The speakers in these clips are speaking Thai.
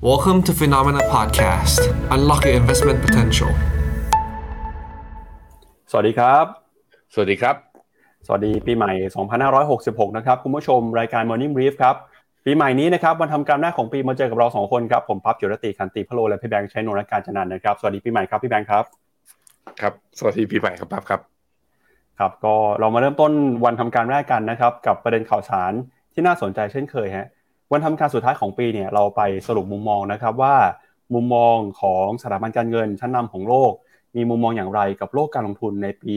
Welcome to Phenomena Podcast. Unlock your investment potential. สวัสดีครับ สวัสดีครับ สวัสดีปีใหม่ 2566 นะครับ คุณผู้ชมรายการ Morning Brief ครับ ปีใหม่นี้นะครับวันทำการแรกของปีมาเจอกับเราสองคนครับ ผมพับจุรติคันติพะโลและพี่แบงค์ชัยนนท์และการจนันท์นะครับ สวัสดีปีใหม่ครับพี่แบงค์ครับ ครับ สวัสดีปีใหม่ครับปั๊บครับ ครับ ก็เรามาเริ่มต้นวันทำการแรกกันนะครับ กับประเด็นข่าวสารที่น่าสนใจเช่นเคยฮะ วันทำการสุดท้ายของปีเนี่ยเราไปสรุปมุมมองนะครับว่า มุมมองของสถาบันการเงินชั้นนำของโลก มีมุมมองอย่างไรกับโลกการลงทุนในปี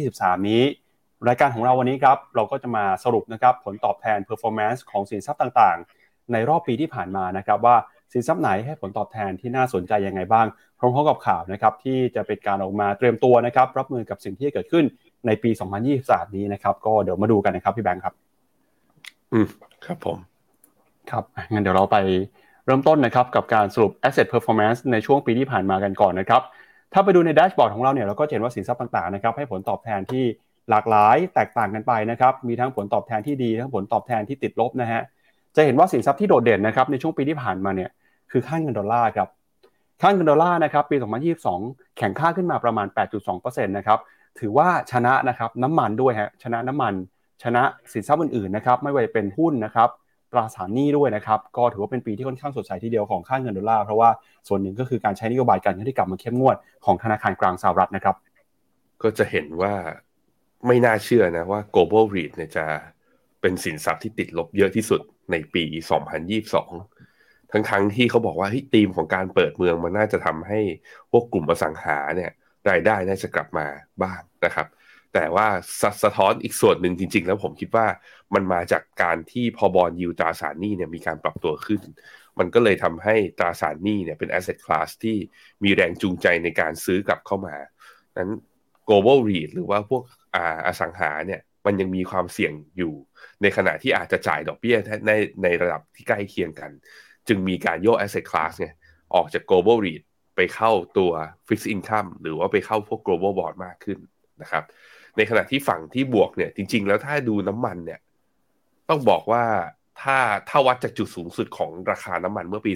2023 นี้ รายการของเราวันนี้ครับเราก็จะมาสรุปนะครับผลตอบแทน performance ของสินทรัพย์ต่างๆ ในรอบปีที่ผ่านมานะครับว่าสินทรัพย์ไหนให้ผลตอบแทนที่น่าสนใจยังไงบ้างพร้อมๆกับข่าวนะครับที่จะเป็นการออกมาเตรียมตัวนะครับรับมือกับสิ่งที่เกิดขึ้นในปี 2023 นี้นะครับ ก็เดี๋ยวมาดูกันนะครับพี่แบงค์ครับ อืมครับผม ครับงั้นเดี๋ยวเราไปเริ่มต้นนะครับกับการสรุป asset performance ในช่วงปีที่ผ่านมากันก่อนนะครับ ถ้าไปดูในแดชบอร์ดของเราเนี่ยเราก็เห็นว่าสินทรัพย์ต่างๆนะครับให้ผลตอบแทนที่หลากหลายแตกต่างกันไปนะครับ มีทั้งผลตอบแทนที่ดีทั้งผลตอบแทนที่ติดลบนะฮะ จะเห็นว่าสินทรัพย์ที่โดดเด่นนะครับในช่วงปีที่ผ่านมาเนี่ยคือค่าเงินดอลลาร์ครับ ค่าเงินดอลลาร์นะครับปี 2022 แข่งค่าขึ้นมาประมาณ 8.2%นะครับ ถือว่าชนะนะครับน้ำมันด้วยฮะ ชนะน้ำมัน ชนะสินทรัพย์อื่นๆนะครับ ไม่ว่าจะเป็นหุ้นนะครับ ตราสารหนี้ด้วยนะครับ ก็ถือว่าเป็นปีที่ค่อนข้างสดใสทีเดียวของค่าเงินดอลลาร์เพราะว่าส่วนหนึ่งก็คือการใช้นโยบายการเงินที่กลับมาเข้มงวดของธนาคารกลางสหรัฐนะครับ ก็จะเห็นว่าไม่น่าเชื่อนะว่า global REIT เนี่ยจะเป็นสินทรัพย์ที่ติดลบเยอะที่สุดในปี 2022 ทั้งๆทที่เขาบอกว่าธีมของการเปิดเมืองมันน่าจะทำให้พวกกลุ่มอสังหาเนี่ยรายได้น่าจะกลับมาบ้างนะครับ แต่ว่าสสะท้อนอีกส่วนหนึ่งจริง ๆ แล้วผมคิดว่ามันมาจากการที่พอบอลยูตราสารหนี้เนี่ยมีการปรับตัวขึ้น มันก็เลยทำให้ตราสารหนี้เนี่ยเป็น asset class ที่มีแรงจูงใจในการซื้อกลับเข้ามานั้น global REIT หรือว่าพวกอาอสังหาเนี่ยมันยังมีความเสี่ยงอยู่ ในขณะที่อาจจะจ่ายดอกเบี้ยในในระดับที่ใกล้เคียงกัน จึงมีการโยก asset class เนี่ยออกจาก global REIT ไปเข้าตัว fixed income หรือว่าไปเข้าพวก global bond มากขึ้นนะครับ ในขณะที่ฝั่งที่บวกเนี่ย จริง ๆ แล้วถ้าดูน้ำมันเนี่ย ต้องบอกว่าถ้าถ้าวัดจากจุดสูงสุดของราคาน้ำมันเมื่อปี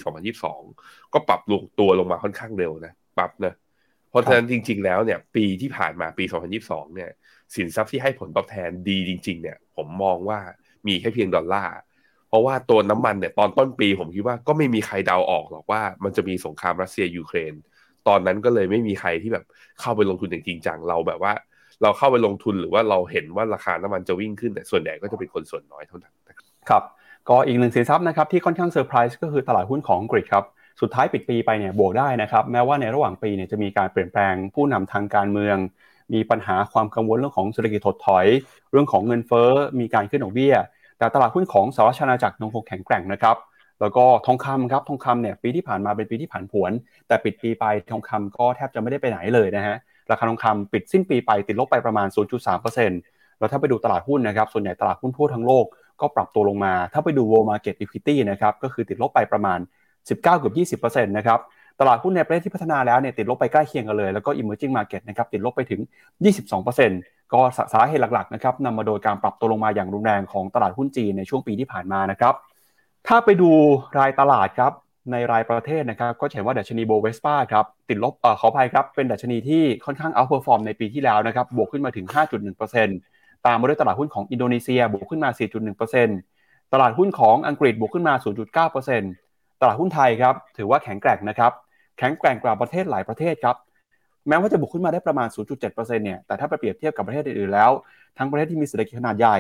2022 ก็ปรับลงตัวลงมาค่อนข้างเร็วนะปรับนะเพราะฉะนั้นจริง ๆ แล้วเนี่ย ปีที่ผ่านมาปี 2022 เนี่ย สินทรัพย์ที่ให้ผลตอบแทนดีจริง ๆ เนี่ย ผมมองว่ามีแค่เพียงดอลลาร์เพราะว่าตัวน้ำมันเนี่ยตอนต้นปีผมคิดว่าก็ไม่มีใครเดาออกหรอกว่ามันจะมีสงครามรัสเซียยูเครน ตอนนั้นก็เลยไม่มีใครที่แบบเข้าไปลงทุนอย่างจริงจังเราแบบว่า เราเข้าไปลงทุนหรือว่าเราเห็นว่าราคาน้ำมันจะวิ่งขึ้นแต่ส่วนใหญ่ก็จะเป็นคนส่วนน้อยเท่านั้นครับก็อีกหนึ่งสินทรัพย์นะครับที่ค่อนข้างเซอร์ไพรส์ก็คือตลาดหุ้นของอังกฤษครับสุดท้ายปิดปีไปเนี่ยบวกได้นะครับแม้ว่าในระหว่างปีเนี่ยจะมีการเปลี่ยนแปลงผู้นำทางการเมือง มีปัญหาความกังวลเรื่องของเศรษฐกิจถดถอย เรื่องของเงินเฟ้อมีการขึ้นดอกเบี้ย แต่ตลาดหุ้นของสหรัฐอาณาจักรยังคงแข็งแกร่งนะครับแล้วก็ทองคำครับทองคำเนี่ยปีที่ผ่านมาเป็นปีที่ผันผวน แต่ปิดปีไปทองคำก็แทบจะไม่ได้ไปไหนเลยนะฮะ ราคาทองคำปิดสิ้นปีไปติดลบไปประมาณ 0.3%แล้วถ้าไปดูตลาดหุ้นนะครับ ส่วนใหญ่ตลาดหุ้นทั่วทั้งโลกก็ปรับตัวลงมา ถ้าไปดู World Market Equity นะครับ ก็คือติดลบไปประมาณ 19 เกือบ20%นะครับ ตลาดหุ้นในประเทศที่พัฒนาแล้วเนี่ยติดลบไปใกล้เคียงกันเลย แล้วก็ Emerging Market นะครับติดลบไปถึง 22%ก็สาเหตุหลักๆนะครับนำมาโดยการปรับตัวลงมาอย่างรุนแรงของตลาดหุ้นจีนในช่วงปีที่ผ่านมานะครับ ถ้าไปดูรายตลาดครับ ในรายประเทศนะครับ ก็เห็นว่าดัชนีโบเวสปาครับ ติดลบเอ่อขออภัยครับ เป็นดัชนีที่ค่อนข้าง outperform ในปีที่แล้วนะครับ บวกขึ้นมาถึง 5.1%ตามมาด้วยตลาดหุ้นของอินโดนีเซียบวกขึ้นมา 4.1%ตลาดหุ้นของอังกฤษบวกขึ้นมา 0.9%ตลาดหุ้นไทยครับ ถือว่าแข็งแกร่งนะครับ แข็งแกร่งกว่าประเทศหลายประเทศครับ แม้ว่าจะบวกขึ้นมาได้ประมาณ 0.7%เนี่ย แต่ถ้าไปเปรียบเทียบกับประเทศอื่นๆแล้ว ทั้งประเทศที่มีเศรษฐกิจขนาดใหญ่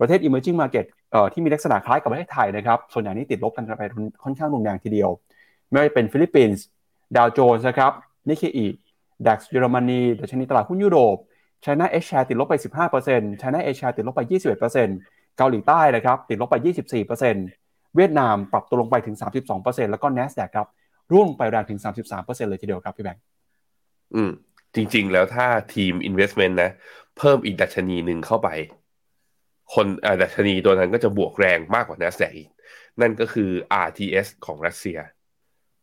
ประเทศ emerging market เอ่อ ที่มีลักษณะคล้ายกับประเทศไทยนะครับ ส่วนใหญ่นี่ติดลบกันไปค่อนข้างรุนแรงทีเดียว ไม่ว่าจะเป็นฟิลิปปินส์ดาวโจนส์นะครับนิเคอิ DAX เยอรมนีดัชนีตลาดหุ้นยุโรป China H share ติดลบไป 15% China H share ติดลบไป 21%เกาหลีใต้นะครับติดลบไป 24%เวียดนามปรับตัวลงไปถึง 32%แล้วก็ NASDAQ ครับร่วงลงไปแรงถึง 33%เลยทีเดียวครับพี่แบงค์อืมจริง ๆ แล้วถ้าทีม investment นะ เพิ่มอีกดัชนีหนึ่งเข้าไป คนดัชนีตัวนั้นก็จะบวกแรงมากกว่า NASDAQ อีก นั่นก็คือ RTS ของรัสเซีย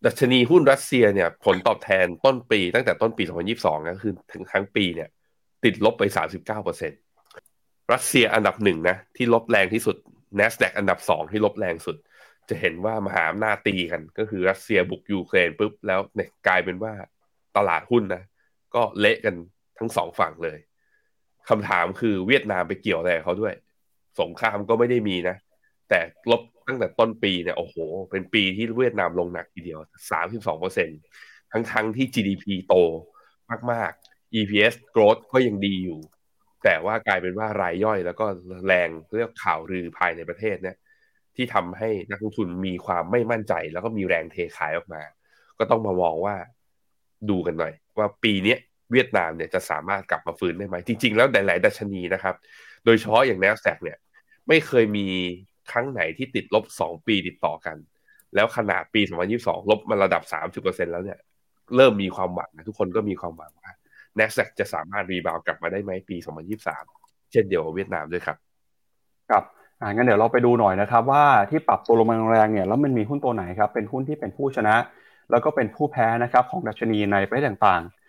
ดัชนีหุ้นรัสเซียเนี่ยผลตอบแทนต้นปีตั้งแต่ต้นปี 2022 ก็คือถึงทั้งปีเนี่ยติดลบไป 39%รัสเซียอันดับหนึ่งนะที่ลบแรงที่สุด NASDAQ อันดับสองที่ลบแรงสุด จะเห็นว่ามหาอำนาจตีกันก็คือรัสเซียบุกยูเครนปุ๊บแล้วเนี่ยกลายเป็นว่าตลาดหุ้นนะก็เละกันทั้งสองฝั่งเลยคำถามคือเวียดนามไปเกี่ยวอะไรเขาด้วย สงครามก็ไม่ได้มีนะ แต่ลบตั้งแต่ต้นปีเนี่ยโอ้โห เป็นปีที่เวียดนามลงหนักทีเดียวสามสิบสองเปอร์เซ็นทั้งทั้งที่ GDP โตมาก ๆ EPS growth ก็ยังดีอยู่ แต่ว่ากลายเป็นว่ารายย่อยแล้วก็แรงเรียกข่าวลือภายในประเทศเนี่ยที่ทำให้นักลงทุนมีความไม่มั่นใจ แล้วก็มีแรงเทขายออกมา ก็ต้องมามองว่าดูกันหน่อย ว่าปีนี้เวียดนามเนี่ยจะสามารถกลับมาฟื้นได้ไหม จริง ๆ แล้วหลาย ๆ ดัชนีนะครับ โดยเฉพาะอย่าง n นสแ a q เนี่ยไม่เคยมีครั้งไหนที่ติดลบ 2 ปีติดต่อกัน แล้วขนาดปี 2022 ลบมาระดับ 30%แล้วเนี่ยเริ่มมีความหวังนะทุกคนก็มีความหวังว่า n นสแ a q จะสามารถรีบาวกลับมาได้ไหมปี 2023 เช่นเดียวกับเวียดนามด้วยครับ ครับอ่างั้นเดี๋ยวเราไปดูหน่อยนะครับ ว่าที่ปรับตัวลงมาแรงเนี่ยแล้วมันมีหุ้นตัวไหนครับเป็นหุ้นที่เป็นผู้ชนะ แล้วก็เป็นผู้แพ้นะครับของดัชนีในประเทศต่างๆ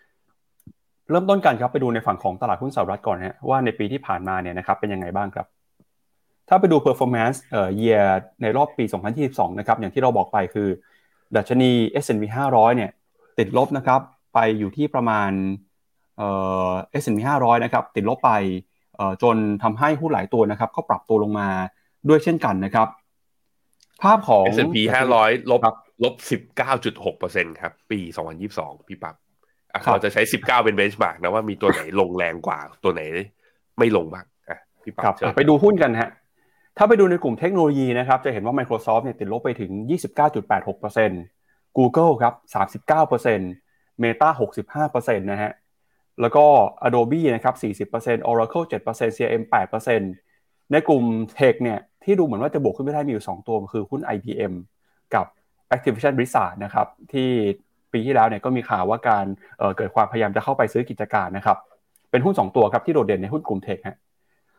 เริ่มต้นกันครับไปดูในฝั่งของตลาดหุ้นสหรัฐก่อนฮะว่าในปีที่ผ่านมาเนี่ยนะครับเป็นยังไงบ้างครับ ถ้าไปดู performance เอ่อ year ในรอบปี 2022 นะครับอย่างที่เราบอกไปคือ ดัชนี S&P 500 เนี่ยติดลบนะครับไปอยู่ที่ประมาณเอ่อ S&P 500 นะครับติดลบไปจนทำให้หุ้นหลายตัวนะครับก็ปรับตัวลงมาด้วยเช่นกันนะครับ ภาพของ S&P 500 ลบลบ 19.6%ครับปี 2022 พี่ปับ๊บ เราจะใช้ 19 เป็นเบนช์มาร์กนะว่ามีตัวไหนลงแรงกว่า ตัวไหนไม่ลงบ้างอะพี่ปั๊บไปดูหุ้นกันฮะถ้าไปดูในกลุ่มเทคโนโลยีนะครับจะเห็นว่า Microsoft เนี่ยติดลบไปถึง 29.86% Google ครับ39% Meta 65%นะฮะแล้วก็ Adobe นะครับ40% Oracle 7% CRM 8%ในกลุ่ม Tech เนี่ยที่ดูเหมือนว่าจะบวกขึ้นไม่ได้มีอยู่ 2 ตัวคือหุ้น IBM กับ Activision Blizzard นะครับที่ ปีที่แล้วเนี่ยก็มีข่าวว่าการเเกิดความพยายามจะเข้าไปซื้อกิจการนะครับ เป็นหุ้น 2 ตัวครับที่โดดเด่นในหุ้นกลุ่มเทคฮะ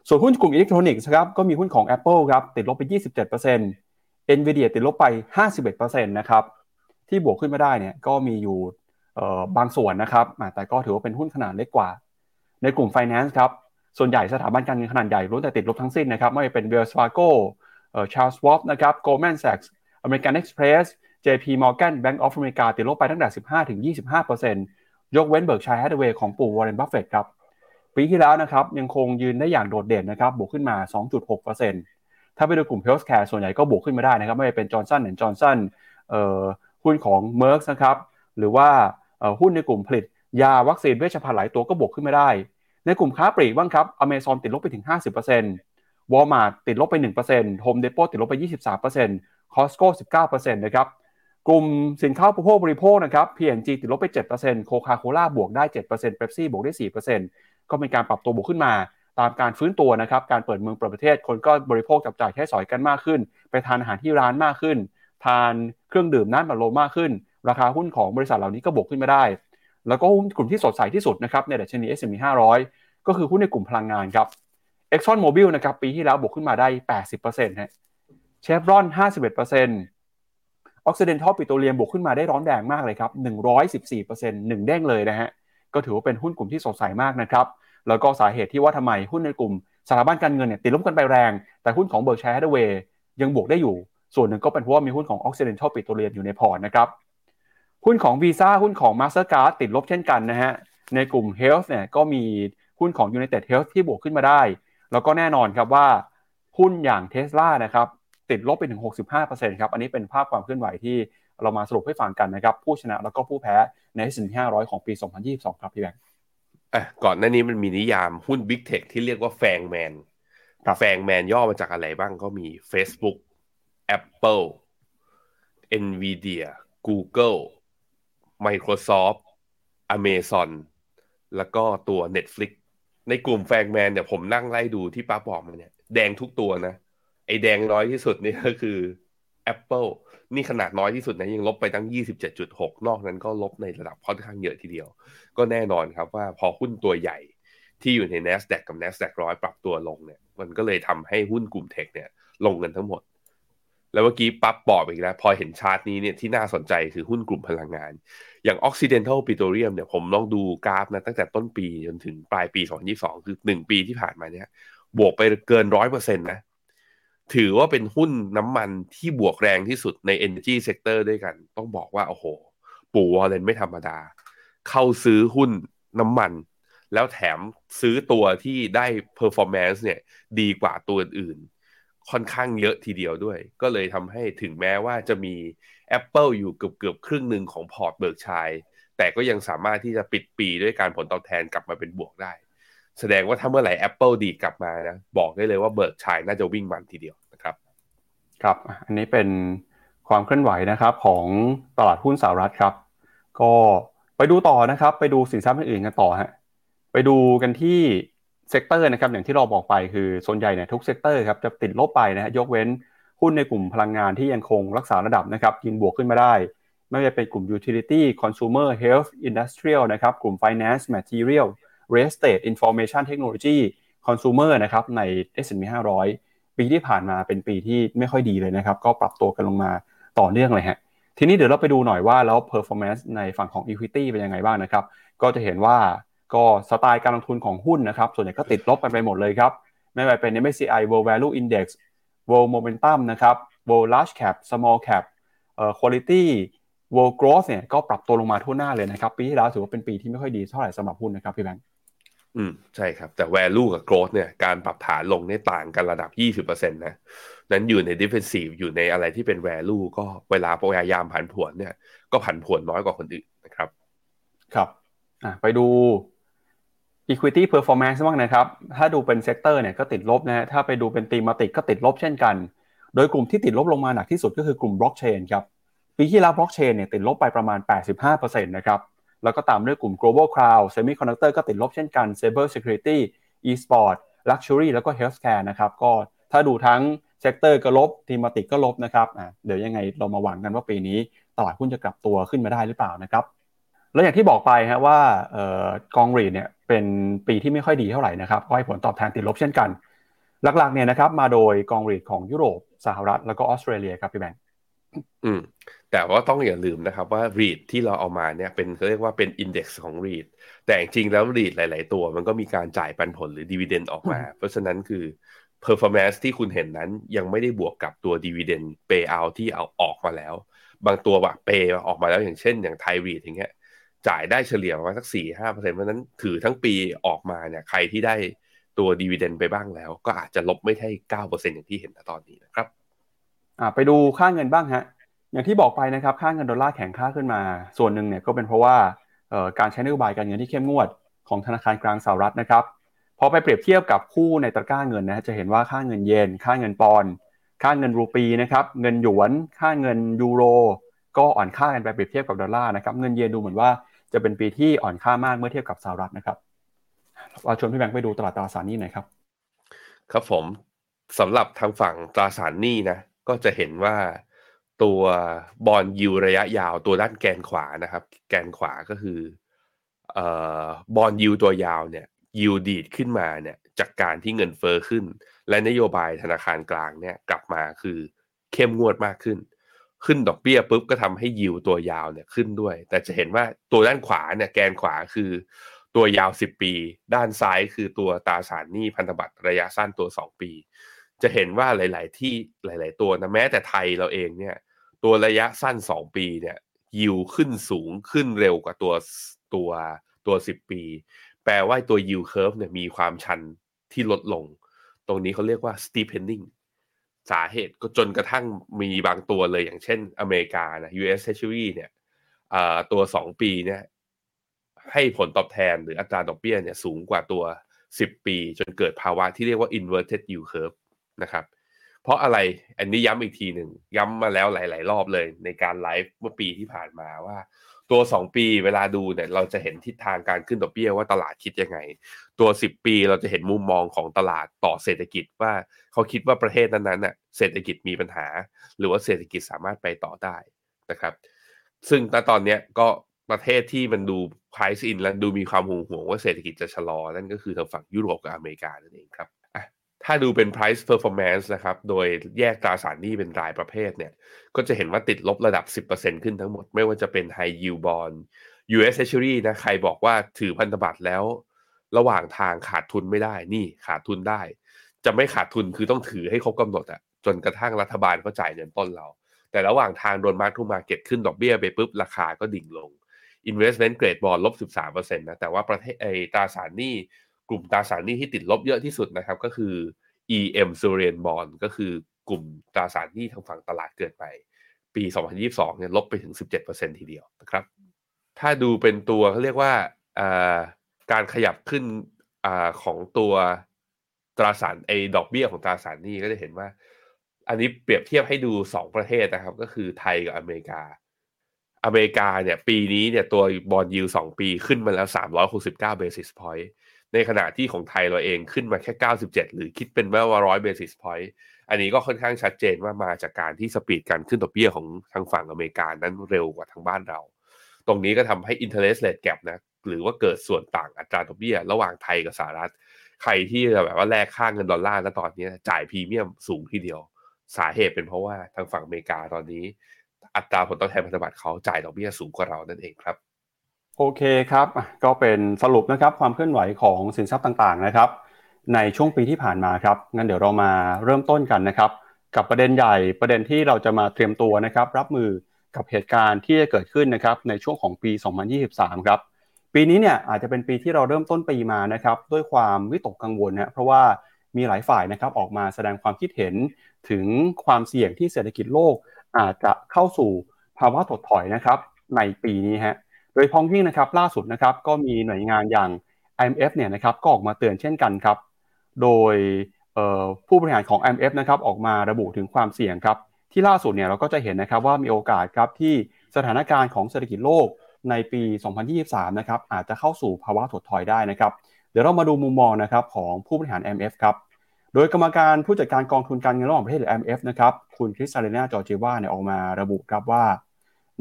ส่วนหุ้นกลุ่มอิเล็กทรอนิกส์ครับก็มีหุ้นของ Apple ครับติดลบไป 27% Nvidia ติดลบไป 51%นะครับที่บวกขึ้นมาได้เนี่ยก็มีอยู่บางส่วนนะครับแต่ก็ถือว่าเป็นหุ้นขนาดเล็กกว่า ในกลุ่ม Finance ครับส่วนใหญ่สถาบันการเงินขนาดใหญ่ล้วนแต่ติดลบทั้งสิ้นนะครับไม่ว่าเป็น Wells Fargo เอ่อ Charles Schwab นะครับ Goldman Sachs American Express JP Morgan Bank of America ติดลบไปตั้งแต่ 15ถึง25%ยกเว้น Berkshire Hathaway ของปู่ Warren Buffett ครับปีที่แล้วนะครับยังคงยืนได้อย่างโดดเด่นนะครับบวกขึ้นมา 2.6%ถ้าไปดูกลุ่ม Healthcare ส่วนใหญ่ก็บวกขึ้นมาได้นะครับไม่ว่าเป็น Johnson Johnson เอ่อหุ้นของ Merck นะครับหรือว่าหุ้นในกลุ่มผลิตยาวัคซีนเวชภัณฑ์หลายตัวก็บวกขึ้นมาได้ ในกลุ่มค้าปลีกบ้างครับอเมซอนติดลบไปถึง 50%วอลมาร์ติดลบไป 1% Home Depot ติดลบไป 23% Costco 19%นะครับ กลุ่มสินค้าอุปโภคบริโภคนะครับ P&G ติดลบไป 7% Coca-Cola บวกได้ 7%เบปซี่บวกได้ 4%ก็เป็นการปรับตัวบวกขึ้นมา ตามการฟื้นตัวนะครับ การเปิดเมืองประเทศ คนก็บริโภคจับจ่ายใช้สอยกันมากขึ้น ไปทานอาหารที่ร้านมากขึ้น ทานเครื่องดื่มน้ำอัดลมมากขึ้น ราคาหุ้นของบริษัทเหล่านี้ก็บวกขึ้นมาได้ แล้วก็หุ้นกลุ่มที่สดใสที่สุดนะครับในดัชนี S&P 500 ก็คือหุ้นในกลุ่มพลังงานครับ Exxon Mobil นะครับปีที่แล้วบวกขึ้นมาได้ 80%ฮะเชฟรอน51% ออกซิเดนทัลปิโตรเลียมบวกขึ้นมาได้ร้อนแรงมากเลยครับ 114%หนึ่งเด้งเลยนะฮะ ก็ถือว่าเป็นหุ้นกลุ่มที่สดใสมากนะครับ แล้วก็สาเหตุที่ว่าทำไมหุ้นในกลุ่มสถาบันการเงินเนี่ยติดลบกันไปแรง แต่หุ้นของ Berkshire Hathaway ยังบวกได้อยู่ ส่วนหนึ่งก็เป็นเพราะว่ามีหุ้นของ Occidental Petroleum อยู่ในพอร์ตนะครับ หุ้นของ Visa หุ้นของ Mastercard ติดลบเช่นกันนะฮะ ในกลุ่ม Health เนี่ยก็มีหุ้นของ United Health ที่บวกขึ้นมาได้ แล้วก็แน่นอนครับว่าหุ้นอย่าง Tesla นะครับ ติดลบไปถึง 65%ครับ อันนี้เป็นภาพความเคลื่อนไหวที่เรามาสรุปให้ฟังกันนะครับ ผู้ชนะแล้วก็ผู้แพ้ใน S&P 500 ของปี 2022 ครับพี่แบงค์ก่อนหน้านี้มันมีนิยามหุ้น Big Tech ที่เรียกว่าแฟงแมนแฟงแมนย่อมาจากอะไรบ้างก็มี Facebook Apple Nvidia Google Microsoft Amazon แล้วก็ตัว Netflix ในกลุ่มแฟงแมนเนี่ยผมนั่งไล่ดูที่ป้าบอกมาเนี่ย แดงทุกตัวนะ ไอแดงน้อยที่สุดนี่ก็คือ Apple นี่ขนาดน้อยที่สุดนะยังลบไปตั้ง 27.6 นอกนั้นก็ลบในระดับค่อนข้างเยอะทีเดียว ก็แน่นอนครับว่าพอหุ้นตัวใหญ่ที่อยู่ใน NASDAQ กับ NASDAQ ร้อยปรับตัวลงเนี่ย มันก็เลยทำให้หุ้นกลุ่มเทคเนี่ยลงกันทั้งหมด แล้วเมื่อกี้ปั๊บบอกอีกแล้วพอเห็นชาร์ตนี้เนี่ยที่น่าสนใจคือหุ้นกลุ่มพลังงาน อย่าง Occidental Petroleum เนี่ยผมลองดูกราฟนะตั้งแต่ต้นปีจนถึงปลายปี 2022 คือ 1 ปีที่ผ่านมาเนี่ยบวกไปเกินร้อยเปอร์เซ็นต์นะ ถือว่าเป็นหุ้นน้ำมันที่บวกแรงที่สุดใน Energy Sector ด้วยกัน ต้องบอกว่า โอ้โห ปู่วอลเลนไม่ธรรมดา เข้าซื้อหุ้นน้ำมัน แล้วแถมซื้อตัวที่ได้ performance เนี่ยดีกว่าตัวอื่น ค่อนข้างเยอะทีเดียวด้วย ก็เลยทำให้ถึงแม้ว่าจะมี Apple อยู่เกือบเกือบครึ่งหนึ่งของพอร์ต Berkshire แต่ก็ยังสามารถที่จะปิดปีด้วยการผลตอบแทนกลับมาเป็นบวกได้ แสดงว่าถ้าเมื่อไหร่ Apple ดีกลับมานะบอกได้เลยว่า Berkshire น่าจะวิ่งมันทีเดียวนะครับครับอันนี้เป็นความเคลื่อนไหวนะครับของตลาดหุ้นสหรัฐครับ ก็ไปดูต่อนะครับ ไปดูสินทรัพย์อื่นกันต่อฮะไปดูกันที่ sector นะครับอย่างที่เราบอกไปคือส่วนใหญ่เนี่ยทุก sector ครับจะติดลบไปนะฮะยกเว้นหุ้นในกลุ่มพลังงานที่ยังคงรักษาระดับนะครับยืนบวกขึ้นมาได้ ไม่ว่าจะเป็นกลุ่ม utility consumer health industrial นะครับกลุ่ม finance material real estate information technology consumer นะครับใน S&P 500 ปีที่ผ่านมาเป็นปีที่ไม่ค่อยดีเลยนะครับ ก็ปรับตัวกันลงมาต่อเนื่องเลยฮะทีนี้เดี๋ยวเราไปดูหน่อยว่าแล้ว performance ในฝั่งของ equity เป็นยังไงบ้างนะครับ ก็จะเห็นว่าก็สไตล์การลงทุนของหุ้นนะครับ ส่วนใหญ่ก็ติดลบกันไปหมดเลยครับ ไม่ว่าเป็น MSCI World Value Index World Momentum นะครับ World Large Cap Small Cap เอ่อ Quality World Growth เนี่ยก็ปรับตัวลงมาทั่วหน้าเลยนะครับ ปีที่แล้วถือว่าเป็นปีที่ไม่ค่อยดีเท่าไหร่สำหรับหุ้นนะครับพี่แบงค์ อืมใช่ครับ แต่ value กับ growth เนี่ยการปรับฐานลงเนี่ยต่างกันระดับ 20%นะนั้นอยู่ใน defensive อยู่ในอะไรที่เป็น value ก็เวลาพยายามผันผวนเนี่ย ก็ผันผวนน้อยกว่าคนอื่นนะครับ ครับอะไปดู equity performance บ้างนะครับ ถ้าดูเป็น sector เนี่ยก็ติดลบนะฮะถ้าไปดูเป็น thematic ก็ติดลบเช่นกัน โดยกลุ่มที่ติดลบลงมาหนักที่สุดก็คือกลุ่มบล็อกเชนครับปีที่แล้วบล็อกเชนเนี่ยติดลบไปประมาณ 85%นะครับ แล้วก็ตามด้วยกลุ่ม global cloud semiconductor ก็ติดลบเช่นกัน cyber security e-sport luxury แล้วก็ healthcare นะครับ ก็ถ้าดูทั้ง sector ก็ลบ thematic ก็ลบนะครับอะเดี๋ยวยังไงเรามาหวังกันว่าปีนี้ตลาดหุ้นจะกลับตัวขึ้นมาได้หรือเปล่านะครับ แล้วอย่างที่บอกไปฮะว่าเอ่อกอง REIT เนี่ยเป็นปีที่ไม่ค่อยดีเท่าไหร่นะครับก็ให้ผลตอบแทนติดลบเช่นกัน หลักๆเนี่ยนะครับมาโดยกอง REIT ของยุโรปสหรัฐแล้วก็ออสเตรเลียครับพี่แบงค์ อืมแต่ว่าต้องอย่าลืมนะครับว่า REIT ที่เราเอามาเนี่ยเป็นเขาเรียกว่าเป็น Index ของ REIT แต่จริงๆแล้ว REIT หลาย ๆ ตัว มันก็มีการจ่ายปันผลหรือ Dividend ออกมา เพราะฉะนั้นคือ Performance ที่คุณเห็นนั้นยังไม่ได้บวกกับตัว Dividend Payout ที่เอาออกมาแล้ว บางตัวแบบเปออกมาแล้วอย่างเช่น อย่างไทย REIT อย่างเงี้ยจ่ายได้เฉลี่ยประมาณสักสี่ห้าเปอร์เซ็นต์เพราะฉะนั้นถือทั้งปีออกมาเนี่ยใครที่ได้ตัวดีเวเดนไปบ้างแล้ว ก็อาจจะลบไม่ใช่เก้าเปอร์เซ็นอย่างที่เห็นณตอนนี้นะครับ อ่าไปดูค่าเงินบ้างฮะอย่างที่บอกไปนะครับค่าเงินดอลลาร์แข็งค่าขึ้นมา ส่วนหนึ่งเนี่ยก็เป็นเพราะว่าเอ่อการใช้นโยบายการเงินที่เข้มงวดของธนาคารกลางสหรัฐนะครับพอไปเปรียบเทียบกับคู่ในตะกร้าเงินนะจะเห็นว่าค่าเงินเยนค่าเงินปอนค่าเงินรูปีนะครับเงินหยวน ค่าเงินยูโร ก็อ่อนค่ากันไปเปรียบเทียบกับดอลลาร์นะครับเงินเยนดูเหมือนว่าจะเป็นปีที่อ่อนค่ามากเมื่อเทียบกับสหรัฐนะครับเราชวนพี่แบงค์ไปดูตลาดตราสารหนี้หน่อยครับ ครับผมสำหรับทางฝั่งตราสารหนี้นะ ก็จะเห็นว่าตัวบอลยูระยะยาวตัวด้านแกนขวานะครับ แกนขวาก็คือเอ่อบอลยูตัวยาวเนี่ยยูดีดขึ้นมาเนี่ยจากการที่เงินเฟอ้อขึ้น และนโยบายธนาคารกลางเนี่ยกลับมาคือเข้มงวดมากขึ้น ขึ้นดอกเบี้ยปุ๊บก็ทำให้ยิวตัวยาวเนี่ยขึ้นด้วย แต่จะเห็นว่าตัวด้านขวาเนี่ยแกนขวาคือตัวยาว 10 ปี ด้านซ้ายคือตัวตราสารหนี้พันธบัตรระยะสั้นตัว 2 ปี จะเห็นว่าหลาย ๆ ที่หลาย ๆ ตัวนะแม้แต่ไทยเราเองเนี่ย ตัวระยะสั้น 2 ปีเนี่ยยิวขึ้นสูงขึ้นเร็วกว่าตัวตัวตัว 10 ปี แปลว่าตัวยิวเคิร์ฟเนี่ยมีความชันที่ลดลง ตรงนี้เขาเรียกว่า steepening สาเหตุก็จนกระทั่งมีบางตัวเลยอย่างเช่นอเมริกานะ US Treasury เนี่ยตัว 2 ปีเนี่ยให้ผลตอบแทนหรืออัตราดอกเบี้ยเนี่ยสูงกว่าตัว 10 ปี จนเกิดภาวะที่เรียกว่า inverted yield curve นะครับ เพราะอะไรอันนี้ย้ำอีกทีหนึ่งย้ำมาแล้วหลาย ๆ รอบเลยในการไลฟ์เมื่อปีที่ผ่านมาว่า ตัว 2 ปีเวลาดูเนี่ยเราจะเห็นทิศทางการขึ้นดอกเบี้ยว่าตลาดคิดยังไง ตัว 10 ปีเราจะเห็นมุมมองของตลาดต่อเศรษฐกิจว่าเขาคิดว่าประเทศนั้นๆน่ะเศรษฐกิจมีปัญหา หรือว่าเศรษฐกิจสามารถไปต่อได้นะครับ ซึ่งณตอนนี้ก็ประเทศที่มันดู price in และดูมีความห่วงห่วงว่าเศรษฐกิจจะชะลอ นั่นก็คือทางฝั่งยุโรปกับอเมริกานั่นเองครับ ถ้าดูเป็น price performance นะครับ โดยแยกตราสารหนี้เป็นรายประเภทเนี่ย ก็จะเห็นว่าติดลบระดับ 10%ขึ้นทั้งหมด ไม่ว่าจะเป็น high yield bond US Treasury นะ ใครบอกว่าถือพันธบัตรแล้ว ระหว่างทางขาดทุนไม่ได้ นี่ขาดทุนได้ จะไม่ขาดทุนคือต้องถือให้ครบกำหนดอะจนกระทั่งรัฐบาลก็จ่ายเงินต้นเรา แต่ระหว่างทางโดนมาร์กทูมาเก็ตขึ้นดอกเบี้ยไปปุ๊บราคาก็ดิ่งลง investment grade bond ลบ 13%นะ แต่ว่าประเทศไอตราสารหนี้ กลุ่มตราสารหนี้ที่ติดลบเยอะที่สุดนะครับ ก็คือ EM s o r e n bond ก็คือกลุ่มตราสารหนี้ทางฝั่งตลาดเกิดไป ปี 2022เนี่ยลบไปถึง 17%ทีเดียวนะครับ ถ้าดูเป็นตัวเขาเรียกว่าการขยับขึ้นอของตัวตราสารไอ้ดอกเบี้ยของตราสารหนี้ก็จะเห็นว่า อันนี้เปรียบเทียบให้ดู 2 ประเทศนะครับ ก็คือไทยกับอเมริกา อเมริกาเนี่ยปีนี้เนี่ยตัวบอลยูสองปีขึ้นมาแล้ว 369 basis point ในขณะที่ของไทยเราเองขึ้นมาแค่ 97 หรือคิดเป็นว่าร้อย basis point อันนี้ก็ค่อนข้างชัดเจนว่ามาจากการที่สปีดการขึ้นดอกเบี้ยของทางฝั่งอเมริกานั้นเร็วกว่าทางบ้านเรา ตรงนี้ก็ทำให้ interest rate gap นะหรือว่าเกิดส่วนต่างอัตราดอกเบี้ย ระหว่างไทยกับสหรัฐ ใครที่แบบว่าแลกค่าเงินดอลลาร์แล้วตอนนี้จ่ายพรีเมียมสูงทีเดียว สาเหตุเป็นเพราะว่าทางฝั่งอเมริกาตอนนี้ อัตราผลตอบแทนพันธบัตรเขาจ่ายดอกเบี้ยสูงกว่าเรานั่นเองครับ โอเคครับก็เป็นสรุปนะครับความเคลื่อนไหวของสินทรัพย์ต่างๆนะครับ ในช่วงปีที่ผ่านมาครับงั้นเดี๋ยวเรามาเริ่มต้นกันนะครับ กับประเด็นใหญ่ประเด็นที่เราจะมาเตรียมตัวนะครับ รับมือกับเหตุการณ์ที่จะเกิดขึ้นนะครับในช่วงของปี 2023 ครับปีนี้เนี่ยอาจจะเป็นปีที่เราเริ่มต้นปีมานะครับด้วยความวิตกกังวลนะเพราะว่ามีหลายฝ่ายนะครับออกมาแสดงความคิดเห็นถึงความเสี่ยงที่เศรษฐกิจโลก อาจจะเข้าสู่ภาวะถดถอยนะครับในปีนี้ฮะ โดยพ้องยิ่งนะครับล่าสุดนะครับก็มีหน่วยงานอย่าง IMF เนี่ยนะครับก็ออกมาเตือนเช่นกันครับ โดยผู้บริหารของ IMF นะครับออกมาระบุถึงความเสี่ยงครับ ที่ล่าสุดเนี่ยเราก็จะเห็นนะครับว่ามีโอกาสครับที่สถานการณ์ของเศรษฐกิจโลกในปี 2023 นะครับอาจจะเข้าสู่ภาวะถดถอยได้นะครับ เดี๋ยวเรามาดูมุมมองนะครับของผู้บริหาร MF ครับโดยกรรมการผู้จัดการกองทุนการเงินระหว่างประเทศหรือ MF นะครับคุณคริสซาเลนาจอร์จิวาเนี่ยออกมาระบุครับว่า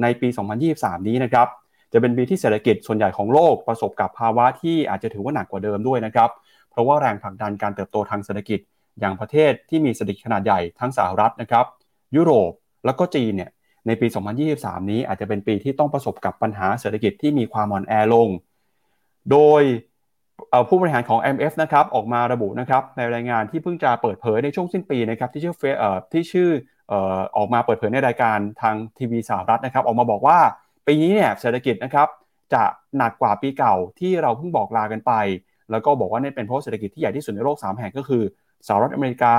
ในปี 2023 นี้นะครับ จะเป็นปีที่เศรษฐกิจส่วนใหญ่ของโลกประสบกับภาวะที่อาจจะถือว่าหนักกว่าเดิมด้วยนะครับ เพราะว่าแรงผลักดันการเติบโตทางเศรษฐกิจ อย่างประเทศที่มีเศรษฐกิจขนาดใหญ่ทั้งสหรัฐนะครับ ยุโรปแล้วก็จีนเนี่ยในปี 2023 นี้อาจจะเป็นปีที่ต้องประสบกับปัญหาเศรษฐกิจที่มีความอ่อนแอลง โดยผู้บริหารของ MF นะครับออกมาระบุนะครับในรายงานที่เพิ่งจะเปิดเผยในช่วงสิ้นปีนะครับที่ชื่อที่ชื่อออกมาเปิดเผยในรายการทางทีวีสหรัฐนะครับ ออกมาบอกว่า ปีนี้เนี่ยเศรษฐกิจนะครับจะหนักกว่าปีเก่าที่เราเพิ่งบอกลากันไป แล้วก็บอกว่านี่เป็นเพราะเศรษฐกิจที่ใหญ่ที่สุดในโลก 3 แห่งก็คือสหรัฐอเมริกา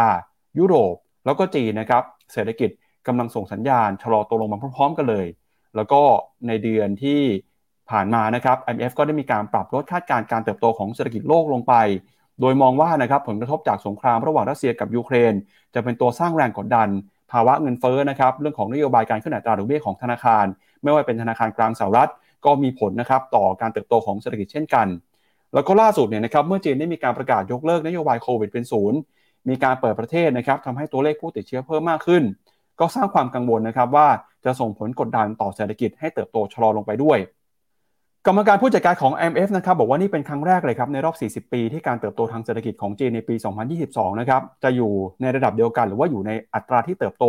ยุโรป แล้วก็จีนนะครับเศรษฐกิจกำลังส่งสัญญาณชะลอตัวลงมาพร้อมๆกันเลย แล้วก็ในเดือนที่ผ่านมานะครับ IMF ก็ได้มีการปรับลดคาดการณ์การเติบโตของเศรษฐกิจโลกลงไป โดยมองว่านะครับผลกระทบจากสงครามระหว่างรัสเซียกับยูเครน จะเป็นตัวสร้างแรงกดดัน ภาวะเงินเฟ้อนะครับเรื่องของนโยบายการขึ้นอัตราดอกเบี้ยของธนาคาร ไม่ว่าเป็นธนาคารกลางสหรัฐ ก็มีผลนะครับต่อการเติบโตของเศรษฐกิจเช่นกัน แล้วก็ล่าสุดเนี่ยนะครับเมื่อจีนได้มีการประกาศยกเลิกนโยบายโควิดเป็นศูนย์มีการเปิดประเทศนะครับทำให้ตัวเลขผู้ติดเชื้อเพิ่มมากขึ้น ก็สร้างความกังวลนะครับว่าจะส่งผลกดดันต่อเศรษฐกิจให้เติบโตชะลอลงไปด้วยกรรมการผู้จัดการของ IMF นะครับบอกว่านี่เป็นครั้งแรกเลยครับในรอบ 40 ปีที่การเติบโตทางเศรษฐกิจของจีนในปี 2022 นะครับจะอยู่ในระดับเดียวกันหรือว่าอยู่ในอัตราที่เติบโต